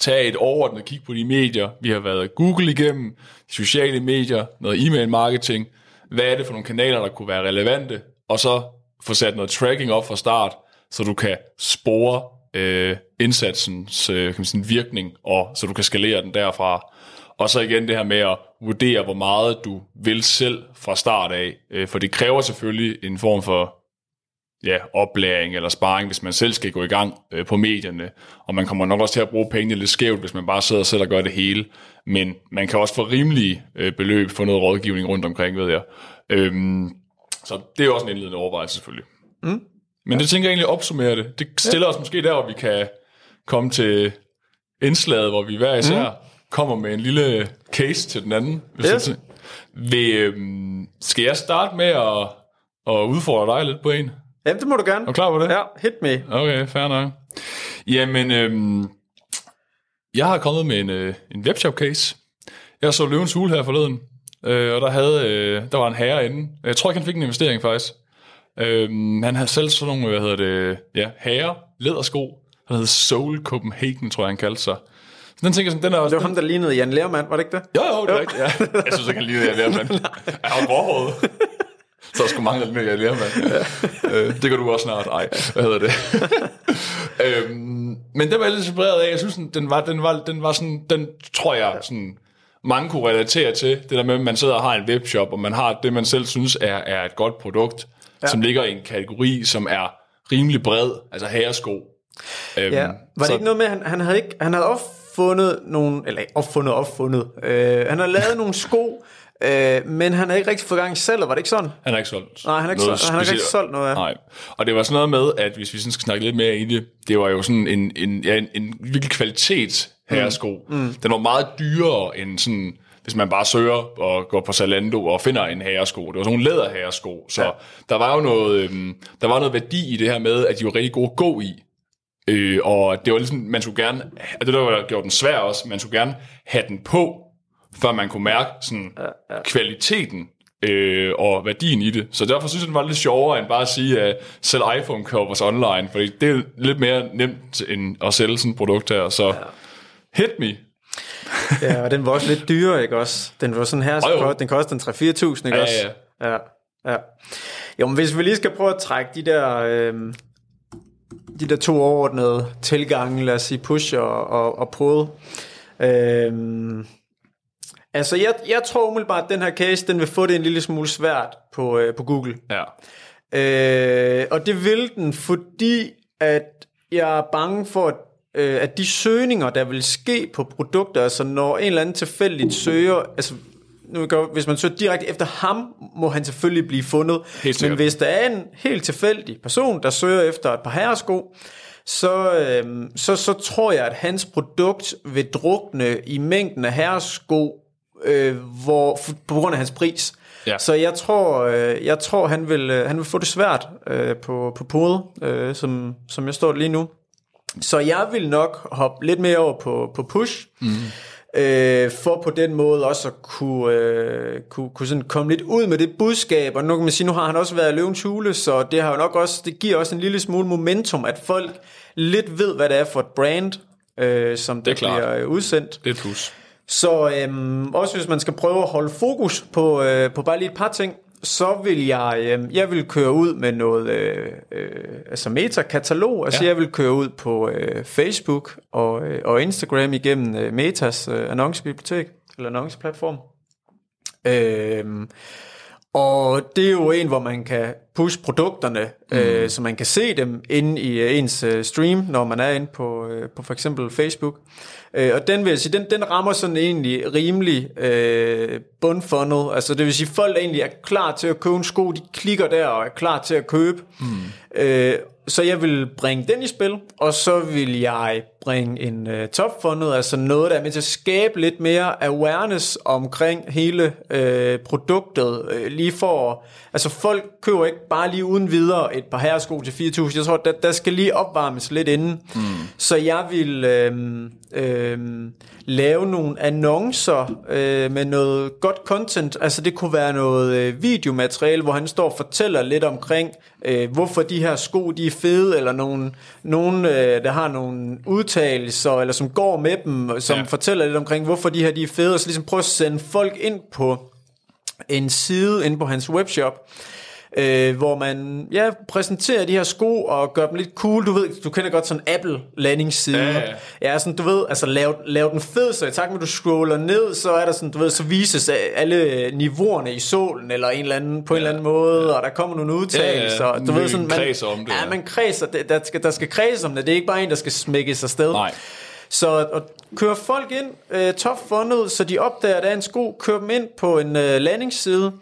Tag et overordnet kig på de medier. Vi har været Google igennem, sociale medier, noget e-mail marketing. Hvad er det for nogle kanaler, der kunne være relevante? Og så få sat noget tracking op fra start, så du kan spore øh, indsatsens øh, kan man sige, virkning, og så du kan skalere den derfra. Og så igen det her med at vurdere, hvor meget du vil selv fra start af. Øh, for det kræver selvfølgelig en form for ja, oplæring eller sparring, hvis man selv skal gå i gang øh, på medierne. Og man kommer nok også til at bruge pengene lidt skævt, hvis man bare sidder selv og gør det hele. Men man kan også få rimelige øh, beløb for noget rådgivning rundt omkring, ved jeg. Øhm, så det er også en indledende overvejelse selvfølgelig. Mm. Men det tænker jeg egentlig opsummerer det. Det stiller ja. os måske der, hvor vi kan komme til indslaget, hvor vi hver især mm kommer med en lille case til den anden. Hvis yes. jeg vil, øhm, skal jeg starte med at, at udfordre dig lidt på en? Jamen, det må du gerne. Er du klar på det? Ja, hit me. Okay, fair nok. Jamen, øhm, jeg har kommet med en, øh, en webshop case. Jeg så Løvens Hule her forleden, øh, og der, havde, øh, der var en herre inde. Jeg tror ikke, han fik en investering faktisk. Øh, han havde selv sådan nogle, hvad hedder det, ja, herre, lædersko. Han hedder Soul Copenhagen, tror jeg, han kaldte sig. Den tænker sådan, den er også... Det var ham, der lignede Jan Lermand, var det ikke det? Jo, jo, det er rigtigt, ja. Jeg synes ikke, han lignede Jan Lermand. Jeg har gråhåret. Så er sgu mange, der ligner Jan Lermand. Ja. Øh, det kan du også snart. Ej, hvad hedder det? øhm, men den var jeg lidt inspireret af. Jeg synes, den var, den var, den var sådan, den tror jeg, sådan, mange kunne relatere til. Det der med, at man sidder og har en webshop, og man har det, man selv synes er, er et godt produkt, ja. som ligger i en kategori, som er rimelig bred, altså herresko. Øhm, ja. Var det så, ikke noget med, at han, han havde ikke, han havde også opfundet nogle, eller opfundet, opfundet. Øh, han har lavet nogle sko, øh, men han har ikke rigtig fået gang selv, var det ikke sådan? Han har ikke solgt Nej, han har ikke, solgt, han har ikke rigtig solgt noget af. Nej, og det var sådan noget med, at hvis vi sådan skal snakke lidt mere i det, det var jo sådan en, en, ja, en, en virkelig kvalitet herresko. Mm. Mm. Den var meget dyrere end sådan, hvis man bare søger og går på Zalando og finder en herresko. Det var sådan nogle læderherresko, så ja. der var jo noget, øhm, der var noget værdi i det her med, at de var rigtig gode at gå i. Øh, og det var ligesom, man skulle gerne, det der var gjort den svær også, man skulle gerne have den på, før man kunne mærke sådan ja, ja. kvaliteten øh, og værdien i det. Så derfor synes jeg, det var lidt sjovere end bare at sige, at sælge iPhone covers online, fordi det er lidt mere nemt end at sælge sådan et produkt her. Så ja. hit me. ja, og den var også lidt dyrere, ikke også? Den var sådan her, så den kostede en 3-4.000, ikke ja, også? Ja, ja. ja. Jo, men hvis vi lige skal prøve at trække de der... Øh, de der to overordnede tilgange, lad os sige push og, og, og prod. Øhm, altså, jeg, jeg tror umiddelbart, at den her case, den vil få det en lille smule svært på, øh, på Google. Ja. Øh, og det vil den, fordi at jeg er bange for, at, øh, at de søgninger, der vil ske på produkter, altså når en eller anden tilfældigt søger, altså nu går, hvis man søger direkte efter ham, må han selvfølgelig blive fundet. Men hvis der er en helt tilfældig person, der søger efter et par herresko, så, øh, så, så tror jeg, at hans produkt vil drukne i mængden af herresko øh, hvor, på grund af hans pris. Ja. Så jeg tror, øh, jeg tror han, vil, øh, han vil få det svært øh, på, på podet, øh, som, som jeg står lige nu. Så jeg vil nok hoppe lidt mere over på, på push, mm. Øh, for på den måde også at kunne, øh, kunne, kunne sådan komme lidt ud med det budskab, og nu kan man sige, nu har han også været i løvens hule, så det har jo nok også, det giver også en lille smule momentum, at folk lidt ved, hvad det er for et brand, øh, som det, er klart. bliver øh, udsendt. Det er plus. Så øhm, også hvis man skal prøve at holde fokus på, øh, på bare lige et par ting, så vil jeg, øh, jeg vil køre ud med noget, øh, øh, altså Meta-katalog, altså Ja. jeg vil køre ud på øh, Facebook og, øh, og Instagram igennem øh, Metas øh, annoncebibliotek, eller annonceplatform. Øh, og det er jo en, hvor man kan push produkterne, mm. øh, så man kan se dem inde i øh, ens øh, stream, når man er inde på, øh, på for eksempel Facebook. Øh, og den vil jeg sige, den, den rammer sådan egentlig rimelig øh, bundfunnel. Altså det vil sige, folk egentlig er klar til at købe en sko, de klikker der og er klar til at købe. Mm. Øh, så jeg vil bringe den i spil, og så vil jeg bringe en uh, top funnel, altså noget, der er med til at skabe lidt mere awareness omkring hele uh, produktet, uh, lige for, altså folk køber ikke bare lige uden videre et par herresko til 4.000, jeg tror, der, der skal lige opvarmes lidt inden, mm. så jeg vil øhm, øhm, lave nogle annoncer øh, med noget godt content, altså det kunne være noget øh, videomateriale, hvor han står og fortæller lidt omkring, øh, hvorfor de her sko, de er fede, eller nogen, nogen øh, der har nogle udtalelser, eller som går med dem, som Ja. ja. fortæller lidt omkring, hvorfor de her de er fede, og så ligesom prøve at sende folk ind på en side inde på hans webshop, øh, hvor man ja, præsenterer de her sko og gør dem lidt cool. Du ved, du kender godt sådan Apple landingsside. Ja, ja. ja, sådan, du ved, altså lav, lav den fed, så i takt med, at du scroller ned, så er der sådan, du ved, så vises alle niveauerne i solen, eller en eller anden, på en eller anden måde, og der kommer nogle udtalelser. Ja, ja. Du Man ved, sådan, kredser om det, Ja, ja. man kredser, det- der skal, der skal kredse om det. Det er ikke bare en, der skal smækkes afsted. Nej. Så at køre folk ind, øh, top funnel, så de opdager, at der er en sko, kør dem ind på en øh, landingsside,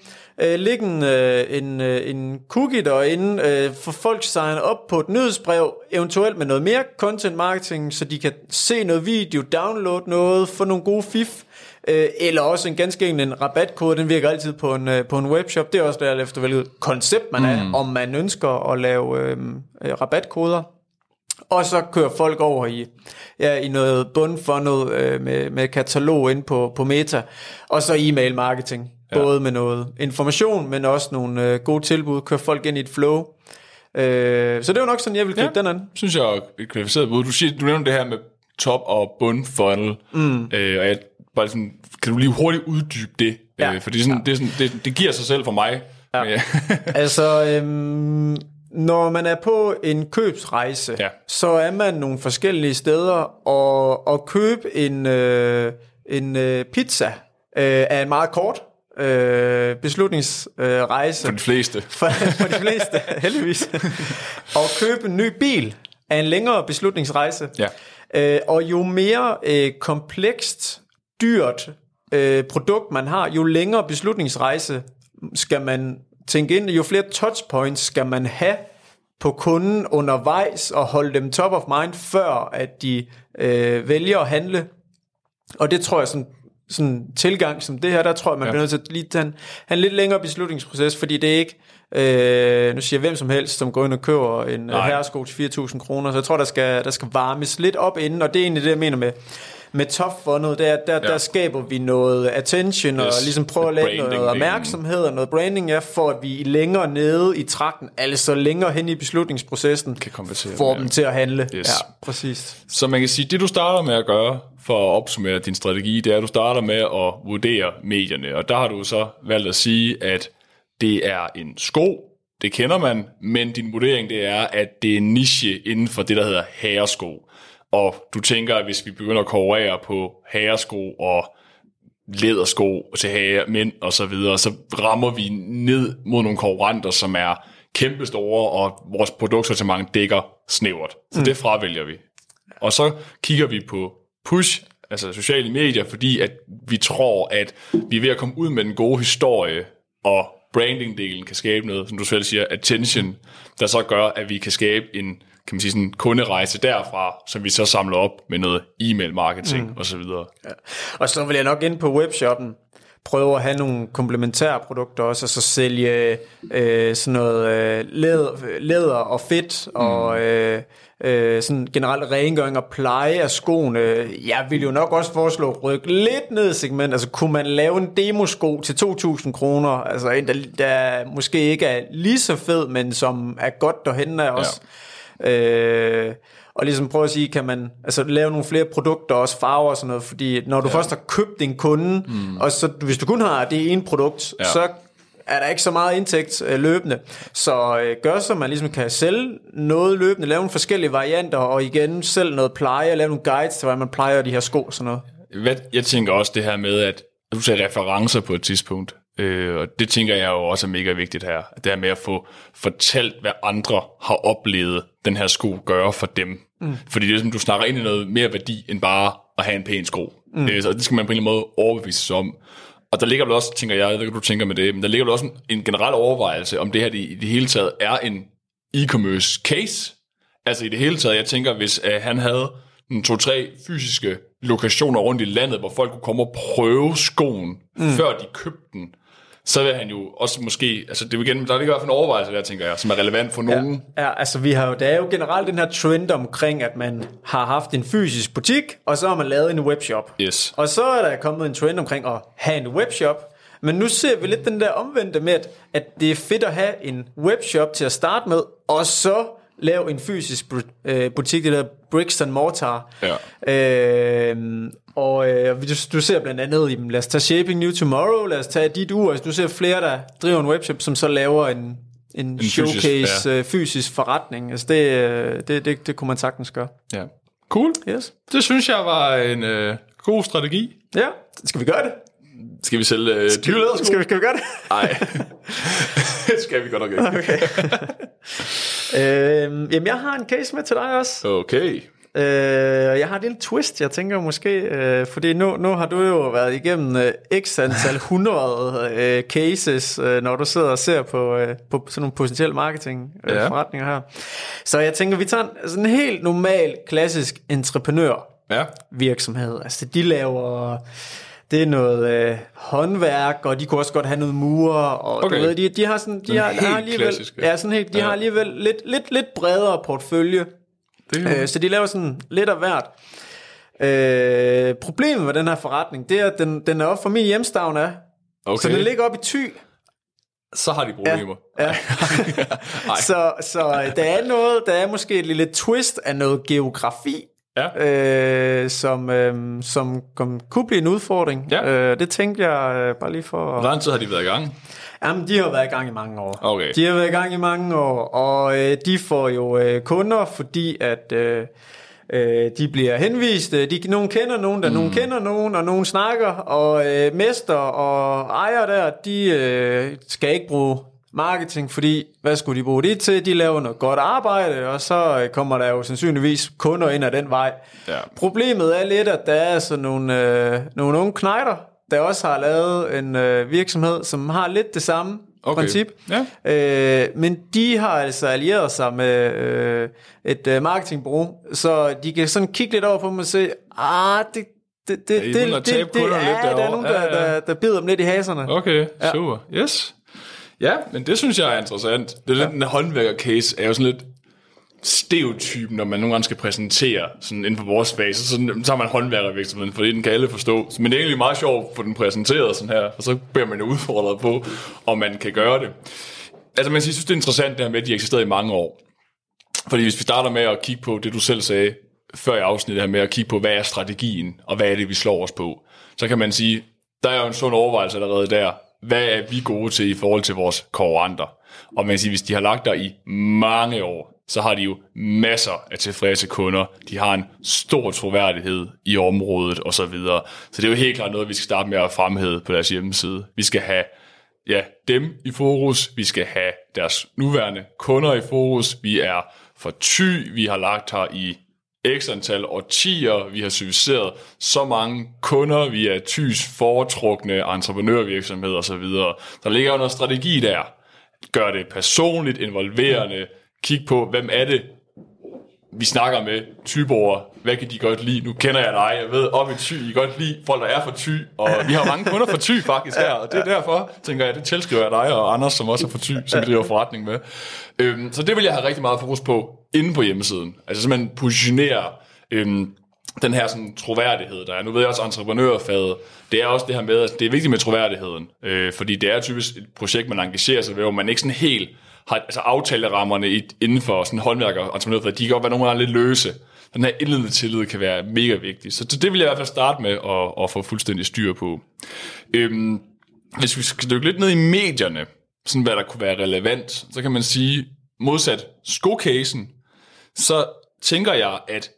øh, læg en, øh, en, øh, en cookie derinde, øh, for folk signer op på et nyhedsbrev, eventuelt med noget mere content marketing, så de kan se noget video, downloade noget, få nogle gode fif, øh, eller også en ganske enkelt en rabatkode, den virker altid på en, øh, på en webshop. Det er også der efter hvilket koncept man er, om man ønsker at lave øh, øh, rabatkoder. Og så kører folk over i, ja, i noget bundfunnel øh, med, med katalog ind på, på Meta. Og så e-mail marketing. Ja. Både med noget information, men også nogle øh, gode tilbud. Kører folk ind i et flow. Øh, så det jo nok sådan, jeg vil gribe ja. den an. synes jeg er et kvalificeret bud. Du, siger, du nævner det her med top og bund funnel, mm. øh, og jeg bare sådan, kan du lige hurtigt uddybe det? Ja. Øh, fordi sådan, ja. det, sådan, det, det giver sig selv for mig. Ja. Men, Altså, øhm, når man er på en købsrejse, Ja. så er man nogle forskellige steder, og, og købe en, øh, en øh, pizza øh, er meget kort øh, beslutningsrejse. Øh, for de fleste. for, for de fleste, heldigvis. og købe en ny bil er en længere beslutningsrejse. Ja. Øh, og jo mere øh, komplekst, dyrt øh, produkt man har, jo længere beslutningsrejse skal man tænke ind, jo flere touchpoints skal man have på kunden undervejs og holde dem top of mind, før at de øh, vælger at handle. Og det tror jeg sådan sådan tilgang som det her, der tror jeg, man ja. bliver nødt til at lige tage en, en lidt længere beslutningsproces, fordi det er ikke, øh, nu siger jeg hvem som helst, som går ind og køber en Nej. herresko til 4.000 kroner, så jeg tror, der skal, der skal varmes lidt op inden, og det er egentlig det, jeg mener med, med top fundet, det er, at der, ja. der skaber vi noget attention, yes. og ligesom prøver at lave noget opmærksomhed og noget branding, ja, for at vi længere nede i trakten, altså længere hen i beslutningsprocessen, Kan får dem til at handle. Yes. Ja, præcis. Så man kan sige, det du starter med at gøre, for at opsummere din strategi, det er, at du starter med at vurdere medierne. Og der har du så valgt at sige, at det er en sko, det kender man, men din vurdering det er, at det er en niche inden for det, der hedder herresko. Og du tænker, at hvis vi begynder at konkurrere på herresko og lædersko til herre, mænd og så videre, så rammer vi ned mod nogle konkurrenter, som er kæmpestore, og vores produktsortiment dækker snævert. Så mm. det fravælger vi. Og så kigger vi på push, altså sociale medier, fordi at vi tror, at vi er ved at komme ud med den gode historie, og branding-delen kan skabe noget, som du selv siger, attention, der så gør, at vi kan skabe en kan man sige, sådan kunderejse derfra, som vi så samler op med noget e-mail marketing mm. og så videre. Og så vil jeg nok ind på webshoppen. prøve at have nogle komplementære produkter også, og så sælge øh, sådan noget øh, læder, læder og fedt, og øh, øh, sådan generelt rengøring og pleje af skoene. Jeg vil jo nok også foreslå at rykke lidt ned i segment. Altså kunne man lave en demosko til 2.000 kroner, altså en, der, der måske ikke er lige så fed, men som er godt derhen af også. Ja. Øh, og ligesom prøve at sige, kan man altså, lave nogle flere produkter, også farver og sådan noget, fordi når du ja. først har købt din kunde, mm. og så hvis du kun har det ene produkt, ja. så er der ikke så meget indtægt øh, løbende. Så øh, gør så, man ligesom kan sælge noget løbende, lave nogle forskellige varianter, og igen selv noget pleje, lave nogle guides til, hvordan man plejer de her sko og sådan noget. Jeg tænker også det her med, at du ser referencer på et tidspunkt, øh, og det tænker jeg jo også er mega vigtigt her. Det her med at få fortalt, hvad andre har oplevet, den her sko gøre for dem. Mm. Fordi det er som, du snakker ind i noget mere værdi, end bare at have en pæn sko. Mm. Øh, så det skal man på en eller anden måde overbevise sig om. Og der ligger vel også, tænker jeg, ikke, du tænker med det, men der ligger vel også en, en generel overvejelse, om det her i det hele taget er en e-commerce case. Altså i det hele taget, jeg tænker, hvis uh, han havde en to-tre fysiske lokationer rundt i landet, hvor folk kunne komme og prøve skoen, mm. før de købte den, så vil han jo også måske, altså det vil igen, der ligger i hvert fald en overvejelse der, tænker jeg, som er relevant for nogen. Ja, ja altså vi har jo, der er jo generelt den her trend omkring, at man har haft en fysisk butik, og så har man lavet en webshop. Yes. Og så er der kommet en trend omkring at have en webshop, men nu ser vi lidt den der omvendte med, at det er fedt at have en webshop til at starte med, og så lave en fysisk øh, butik, det der bricks and mortar. Ja. Øh, og øh, du, du ser blandt andet, jamen, lad os tage Shaping New Tomorrow, lad os tage dit ur, altså, du ser flere, der driver en webshop, som så laver en, en, en showcase, fysisk, ja. øh, fysisk forretning. Altså det, øh, det, det, det kunne man sagtens gøre. Ja. Cool. Yes. Det synes jeg var en øh, god strategi. Ja, skal vi gøre det? Skal vi sælge øh, dyrlædersko? Skal vi, skal vi gøre det? Nej, det skal vi godt nok ikke. Okay. øhm, jamen, jeg har en case med til dig også. Okay. Øh, jeg har et lille twist, jeg tænker måske, øh, fordi nu, nu har du jo været igennem øh, x antal 100 øh, cases, øh, når du sidder og ser på, øh, på sådan nogle potentielle marketing øh, ja. forretninger her. Så jeg tænker, vi tager en, sådan en helt normal, klassisk entreprenør ja. virksomhed. Altså de laver det er noget øh, håndværk, og de kunne også godt have noget murer, og okay. du ved, de, de har sådan, de har, har alligevel, ja, sådan helt, de ja. har alligevel lidt, lidt, lidt bredere portfølje, det øh, så de laver sådan lidt af hvert. Øh, problemet med den her forretning, det er, at den, den er op for min hjemstavn af, okay. så den ligger op i Thy. Så har de problemer. Ja, ja. så, så der er noget, der er måske et lille twist af noget geografi, ja. øh, som, øh, som kom, kunne blive en udfordring. Ja. Øh, det tænkte jeg øh, bare lige for... Hvor lang tid har de været i gang? Jamen, de har været i gang i mange år. Okay. De har været i gang i mange år, og øh, de får jo øh, kunder, fordi at... Øh, øh, de bliver henvist, de, nogen kender nogen, der mm. nogen kender nogen, og nogen snakker, og øh, mester og ejer der, de øh, skal ikke bruge marketing, fordi hvad skulle de bruge det til? De laver noget godt arbejde, og så øh, kommer der jo sandsynligvis kunder ind ad den vej. Ja. Problemet er lidt, at der er altså nogle, øh, nogle unge knejder, der også har lavet en øh, virksomhed, som har lidt det samme okay. princip. Ja. Øh, men de har altså allieret sig med øh, et øh, marketingbureau, så de kan sådan kigge lidt over på dem og se, ah, det, det, det, det, det, det, det, ja, der er nogen, der, ja, ja. der, der bider dem lidt i haserne. Okay, ja. super. Yes. Ja, men det synes jeg er interessant. Det er lidt ja. en håndværker-case, er jo sådan lidt stereotypen, når man nogle gange skal præsentere sådan inden for vores fag, så, sådan, så har man håndværkervirksomheden, fordi den kan alle forstå. Men det er egentlig meget sjovt at få den præsenteret sådan her, og så bliver man jo udfordret på, om man kan gøre det. Altså man synes, det er interessant det her med, at de eksisterede i mange år. Fordi hvis vi starter med at kigge på det, du selv sagde før i afsnittet her med at kigge på, hvad er strategien, og hvad er det, vi slår os på, så kan man sige, der er jo en sund overvejelse allerede der. Hvad er vi gode til i forhold til vores konkurrenter? Og man kan sige, hvis de har lagt der i mange år, så har de jo masser af tilfredse kunder. De har en stor troværdighed i området og så videre. Så det er jo helt klart noget, vi skal starte med at fremhæve på deres hjemmeside. Vi skal have ja, dem i fokus, vi skal have deres nuværende kunder i fokus, vi er for ty, vi har lagt her i x antal årtier, vi har serviceret så mange kunder, vi er tys foretrukne entreprenørvirksomheder osv. Der ligger jo noget strategi der. Gør det personligt, involverende, kig på, hvem er det, vi snakker med typer hvad kan de godt lide? Nu kender jeg dig, jeg ved, op i Thy, I godt lide folk, der er fra Thy, og vi har mange kunder fra Thy faktisk her, og det er derfor, tænker jeg, det tilskriver jeg dig og Anders, som også er fra Thy, som vi driver forretning med. Øhm, så det vil jeg have rigtig meget fokus på inde på hjemmesiden. Altså simpelthen positionere øhm, den her sådan, troværdighed, der er. Nu ved jeg også, entreprenørfaget, det er også det her med, at det er vigtigt med troværdigheden, øh, fordi det er typisk et projekt, man engagerer sig ved, hvor man ikke sådan helt har altså aftalerammerne i, inden for sådan håndværker og entreprenørfaget, de kan godt være nogle gange lidt løse. Den her indledende tillid kan være mega vigtig. Så det vil jeg i hvert fald starte med at, at få fuldstændig styr på. Øhm, hvis vi skal dykke lidt ned i medierne, sådan hvad der kunne være relevant, så kan man sige, modsat skocasen, så tænker jeg, at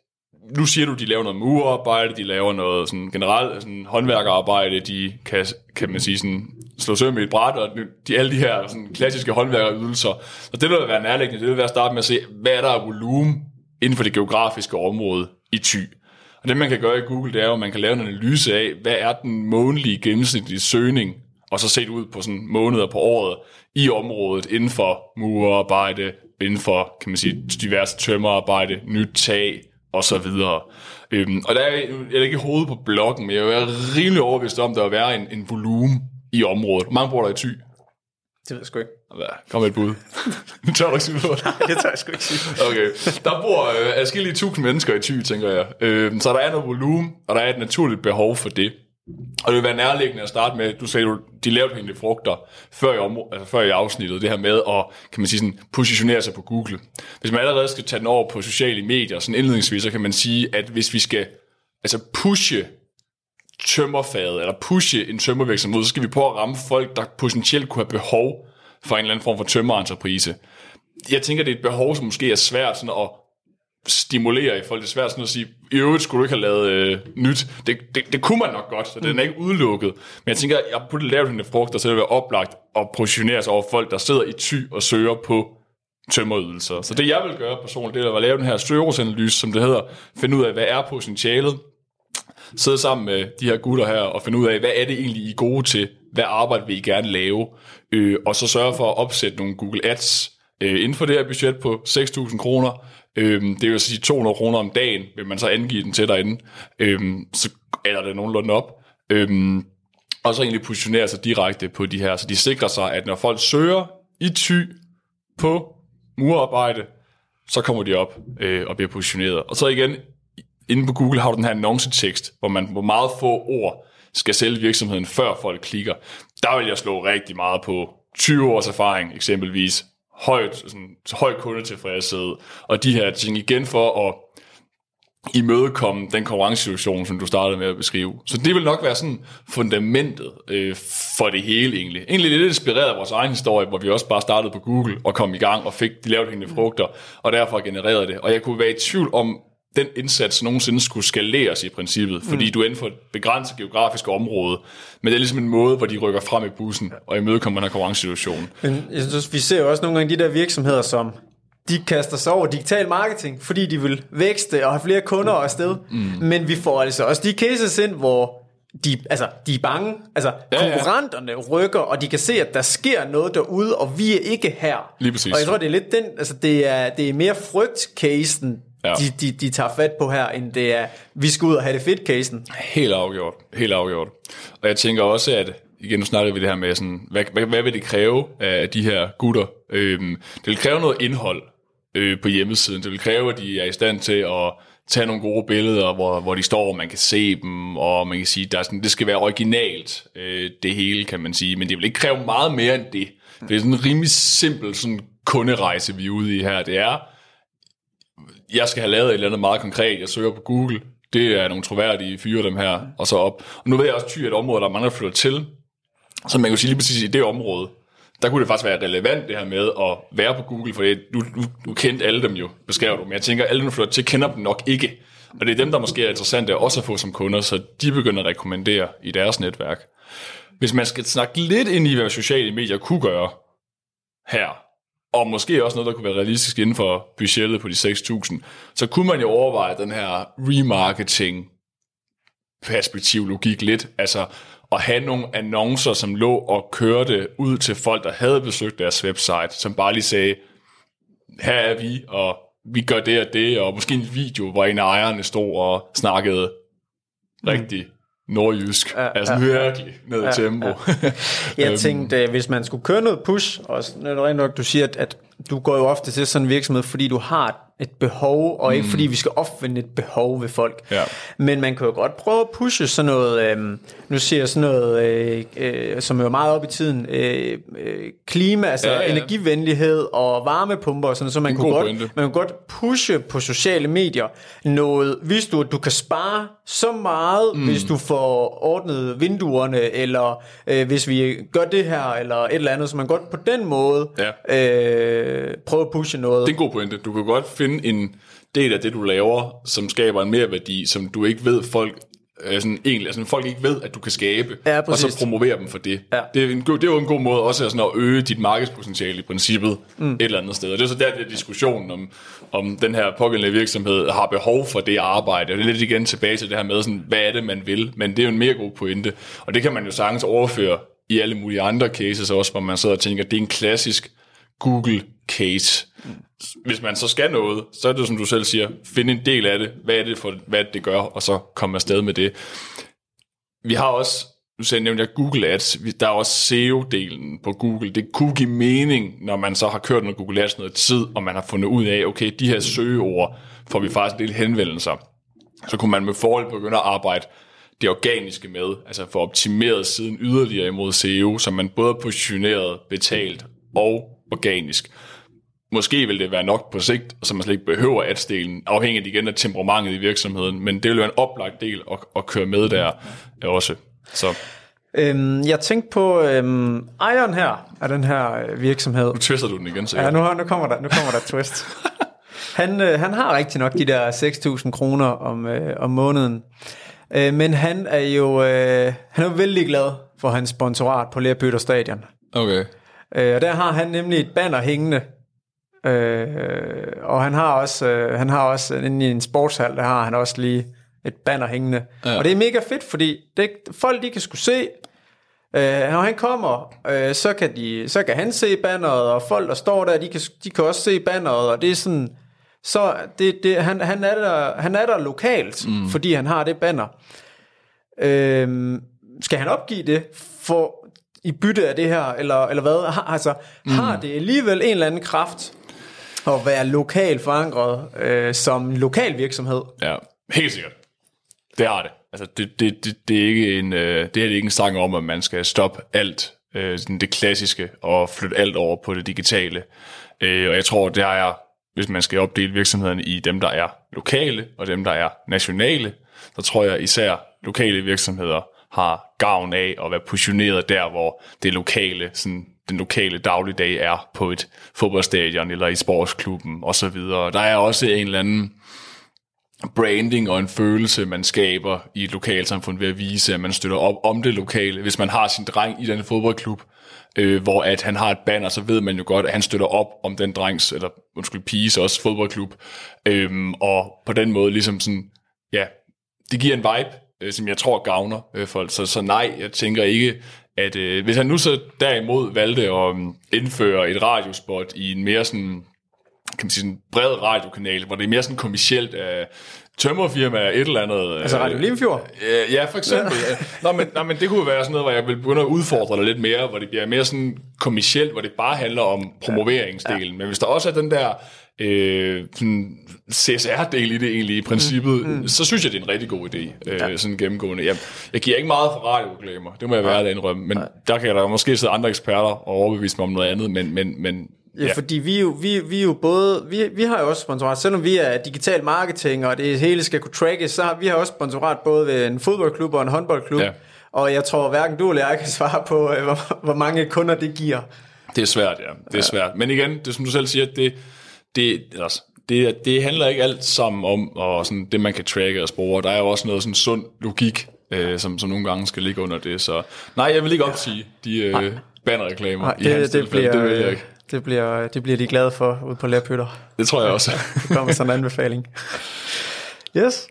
nu siger du, de laver noget murarbejde, de laver noget sådan generelt sådan håndværkerarbejde, de kan, kan man sige sådan, slå søm i et bræt, og de, alle de her sådan, klassiske håndværkerydelser. Så det, vil være nærliggende, det vil være at starte med at se, hvad er der er volumen inden for det geografiske område i Thy. Og det, man kan gøre i Google, det er jo, at man kan lave en analyse af, hvad er den månedlige gennemsnitlige søgning, og så set ud på sådan måneder på året i området inden for murarbejde, inden for, kan man sige, diverse tømmerarbejde, nyt tag, og så videre. Øhm, og der er, jeg er ikke i hovedet på bloggen, men jeg er rimelig overbevist om, der vil være en, en volumen i området. Mange bor der i Thy. Det ved jeg sgu ikke. Kom med et bud. Nu tør du ikke sige noget. Nej, det tør jeg sgu ikke sige. Okay. Der bor øh, adskillige tusind mennesker i Thy, tænker jeg. Øh, så der er noget volumen, og der er et naturligt behov for det. Og det vil være nærliggende at starte med, du sagde, de lavede frugter før i, område, altså før i afsnittet, det her med at kan man sige sådan, positionere sig på Google. Hvis man allerede skal tage den over på sociale medier, sådan indledningsvis, så kan man sige, at hvis vi skal altså pushe tømmerfaget, eller pushe en tømmervirksomhed, så skal vi prøve at ramme folk, der potentielt kunne have behov for en eller anden form for tømmerentreprise. Jeg tænker, det er et behov, som måske er svært sådan at stimulere i folk. Det er svært sådan at sige, i øvrigt skulle du ikke have lavet øh, nyt. Det, det, det kunne man nok godt, så den er ikke udelukket. Men jeg tænker, jeg burde lave den frugt, og så det være oplagt at positionere sig over folk, der sidder i ty og søger på tømmerydelser. Så det jeg vil gøre personligt, det er at lave den her søgerådsanalyse, som det hedder, finde ud af, hvad er potentialet, sidde sammen med de her gutter her og finde ud af, hvad er det egentlig, I er gode til, hvad arbejde vil I gerne lave, øh, og så sørge for at opsætte nogle Google Ads øh, inden for det her budget på 6.000 kroner, Øhm, det vil sige 200 kroner om dagen, vil man så angive den til derinde. Øhm, så er det nogenlunde op. Øhm, og så egentlig positionere sig direkte på de her, så de sikrer sig, at når folk søger i ty på murarbejde, så kommer de op øh, og bliver positioneret. Og så igen, inde på Google har du den her annoncetekst, hvor man hvor meget få ord skal sælge virksomheden, før folk klikker. Der vil jeg slå rigtig meget på 20 års erfaring eksempelvis, højt, sådan, høj kundetilfredshed, og de her ting igen for at imødekomme den konkurrencesituation, som du startede med at beskrive. Så det vil nok være sådan fundamentet øh, for det hele egentlig. Egentlig lidt inspireret af vores egen historie, hvor vi også bare startede på Google og kom i gang og fik de lavt hængende frugter, og derfor genererede det. Og jeg kunne være i tvivl om, den indsats nogensinde skulle skaleres i princippet, fordi mm. du er inden for et begrænset geografisk område, men det er ligesom en måde, hvor de rykker frem i bussen og imødekommer den her konkurrencesituation. Men jeg synes, vi ser jo også nogle gange de der virksomheder, som de kaster sig over digital marketing, fordi de vil vækste og have flere kunder afsted. Mm. Men vi får altså også de cases ind, hvor de, altså, de er bange. Altså, ja, konkurrenterne ja. rykker, og de kan se, at der sker noget derude, og vi er ikke her. Lige præcis. Og jeg tror, det er lidt den, altså, det er, det er mere frygt-casen, ja. de, de, de tager fat på her, end det er, vi skal ud og have det fedt casen. Helt afgjort, helt afgjort. Og jeg tænker også, at igen, nu snakker vi det her med, sådan, hvad, hvad, hvad vil det kræve af de her gutter? Øhm, det vil kræve noget indhold øh, på hjemmesiden. Det vil kræve, at de er i stand til at tage nogle gode billeder, hvor, hvor de står, og man kan se dem, og man kan sige, der er sådan, det skal være originalt, øh, det hele, kan man sige. Men det vil ikke kræve meget mere end det. Det er sådan en rimelig simpel sådan kunderejse, vi er ude i her. Det er, jeg skal have lavet et eller andet meget konkret, jeg søger på Google, det er nogle troværdige fyre dem her, og så op. Og nu ved jeg også, at et område, der er mange, der flytter til, så man kan sige lige præcis i det område, der kunne det faktisk være relevant det her med at være på Google, for du, du, du kendte alle dem jo, beskrev du, men jeg tænker, alle dem, der flytter til, kender dem nok ikke. Og det er dem, der måske er interessante også at få som kunder, så de begynder at rekommendere i deres netværk. Hvis man skal snakke lidt ind i, hvad sociale medier kunne gøre her, og måske også noget, der kunne være realistisk inden for budgettet på de 6.000, så kunne man jo overveje den her remarketing perspektiv logik lidt, altså at have nogle annoncer, som lå og kørte ud til folk, der havde besøgt deres website, som bare lige sagde, her er vi, og vi gør det og det, og måske en video, hvor en af ejerne stod og snakkede rigtig nordjysk. Ja, altså ja, virkelig ned i ja, tempo. Ja. Jeg øhm. tænkte, hvis man skulle køre noget push, og rent nok, du siger, at, at du går jo ofte til sådan en virksomhed, fordi du har et behov, og ikke mm. fordi vi skal opfinde et behov ved folk. Ja. Men man kan jo godt prøve at pushe sådan noget, øh, nu siger jeg sådan noget, øh, øh, som er meget op i tiden, øh, øh, klima, altså ja, ja. energivenlighed og varmepumper og sådan så man kunne, godt, man kunne godt pushe på sociale medier noget, hvis du, at du kan spare så meget, mm. hvis du får ordnet vinduerne, eller øh, hvis vi gør det her, eller et eller andet, så man godt på den måde ja. øh, prøve at pushe noget. Det er en god pointe. Du kan godt finde en del af det, du laver, som skaber en mere værdi, som du ikke ved, folk sådan, egentlig, altså, folk ikke ved, at du kan skabe, ja, og så promovere dem for det. Ja. Det, er en, det er jo en god måde også sådan at øge dit markedspotentiale i princippet mm. et eller andet sted. Og det er så der, det er diskussionen om, om den her pågældende virksomhed har behov for det arbejde. Og det er lidt igen tilbage til det her med, sådan, hvad er det, man vil. Men det er jo en mere god pointe. Og det kan man jo sagtens overføre i alle mulige andre cases også, hvor man sidder og tænker, det er en klassisk Google case. Hvis man så skal noget, så er det som du selv siger, finde en del af det, hvad er det for, hvad det gør, og så komme afsted med det. Vi har også, nu sagde jeg, jeg Google Ads, der er også SEO-delen på Google. Det kunne give mening, når man så har kørt noget Google Ads noget tid, og man har fundet ud af, okay, de her søgeord får vi faktisk en del henvendelser. Så kunne man med forhold begynde at arbejde det organiske med, altså få optimeret siden yderligere imod SEO, så man både er positioneret, betalt og organisk. Måske vil det være nok på sigt, så man slet ikke behøver adstelen, afhængigt igen af temperamentet i virksomheden, men det vil være en oplagt del at, at køre med der også. Så. Øhm, jeg tænkte på øhm, ejeren her af den her øh, virksomhed. Nu twister du den igen, så Ja, nu, nu kommer der, nu kommer der twist. Han, øh, han har rigtig nok de der 6.000 kroner om, øh, om måneden. Øh, men han er jo øh, han er vældig glad for hans sponsorat på Lerpytter Stadion. Okay. Øh, og der har han nemlig et banner hængende. Øh, og han har også, øh, han har også inde i en sportshal, der har han også lige et banner hængende. Ja. Og det er mega fedt, fordi det, folk de kan skulle se, øh, når han kommer, øh, så, kan de, så kan han se banneret, og folk der står der, de kan, de kan også se banneret, og det er sådan, så det, det, han, han, er der, han er der lokalt, mm. fordi han har det banner. Øh, skal han opgive det for i bytte af det her, eller, eller hvad? Har, altså, mm. har det alligevel en eller anden kraft at være lokal forankret øh, som lokal virksomhed? Ja, helt sikkert. Det har det. Altså, det, det, det, det, er ikke en, øh, det er ikke en sang om, at man skal stoppe alt, øh, det klassiske, og flytte alt over på det digitale. Øh, og jeg tror, det er, hvis man skal opdele virksomhederne i dem, der er lokale, og dem, der er nationale, så tror jeg især lokale virksomheder har gavn af at være positioneret der, hvor det lokale, sådan, den lokale dagligdag er på et fodboldstadion eller i sportsklubben osv. Der er også en eller anden branding og en følelse, man skaber i et lokalsamfund ved at vise, at man støtter op om det lokale. Hvis man har sin dreng i den fodboldklub, øh, hvor at han har et banner, så ved man jo godt, at han støtter op om den drengs, eller undskyld, piges også fodboldklub. Øhm, og på den måde ligesom sådan, ja, det giver en vibe, øh, som jeg tror gavner øh, folk. Så, så nej, jeg tænker ikke, at øh, hvis han nu så derimod valgte at um, indføre et radiospot i en mere sådan, kan man sige, sådan bred radiokanal, hvor det er mere sådan kommercielt af uh, tømmerfirma et eller andet. Altså Radio Limfjord? Øh, ja, for eksempel. Ja. Nå, men, nå, men det kunne være sådan noget, hvor jeg vil begynde at udfordre det lidt mere, hvor det bliver mere sådan kommercielt, hvor det bare handler om promoveringsdelen. Ja. Men hvis der også er den der øh, CSR-del i det egentlig i princippet, mm, mm. så synes jeg, det er en rigtig god idé, øh, ja. sådan gennemgående. Jeg, jeg giver ikke meget for radioreklamer, det må jeg være, ja. indrømme, men ja. der kan der måske sidde andre eksperter og overbevise mig om noget andet, men, men, men Ja, ja, fordi vi jo, vi, vi jo både, vi, vi har jo også sponsorat, selvom vi er digital marketing, og det hele skal kunne trackes, så har vi har også sponsorat både ved en fodboldklub og en håndboldklub, ja. og jeg tror hverken du eller jeg kan svare på, øh, hvor, hvor mange kunder det giver. Det er svært, ja. Det er ja. svært. Men igen, det som du selv siger, det, det, altså, det, det handler ikke alt sammen om og sådan, det, man kan tracke og spore. Der er jo også noget sådan sund logik, øh, som, som nogle gange skal ligge under det. Så nej, jeg vil ikke opsige de øh, bannerreklamer nej, i det, hans det tilfælde. Bliver, det vil jeg ikke. Det bliver, det bliver de glade for ude på Lærpytter. Det tror jeg også. det kommer sådan en anbefaling. Yes.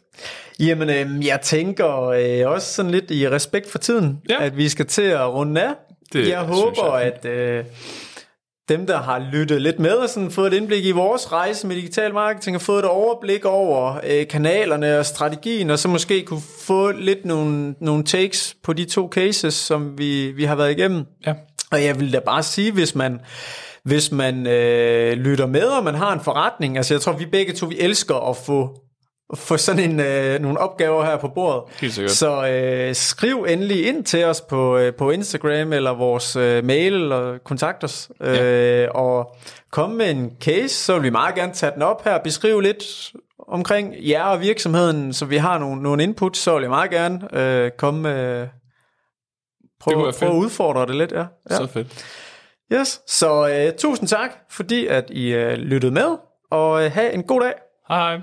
Jamen, øh, jeg tænker øh, også sådan lidt i respekt for tiden, ja. at vi skal til at runde af. Det jeg håber, jeg. at... Øh, dem, der har lyttet lidt med og sådan fået et indblik i vores rejse med digital marketing, og fået et overblik over øh, kanalerne og strategien, og så måske kunne få lidt nogle, nogle takes på de to cases, som vi, vi har været igennem. Ja. Og jeg vil da bare sige, hvis man, hvis man øh, lytter med, og man har en forretning, altså jeg tror, vi begge to, vi elsker at få få sådan en, øh, nogle opgaver her på bordet. Helt sikkert. Så øh, skriv endelig ind til os på, øh, på Instagram eller vores øh, mail eller kontakt os. Øh, Ja. Og kom med en case, så vil vi meget gerne tage den op her. Beskriv lidt omkring jer og virksomheden, så vi har nogle, nogle input, så vil jeg meget gerne øh, komme med... Det Prøv, være prøv at udfordre det lidt, ja. ja. Så fedt. Yes. Så øh, tusind tak, fordi at I øh, lyttede med, og øh, have en god dag. Hej hej.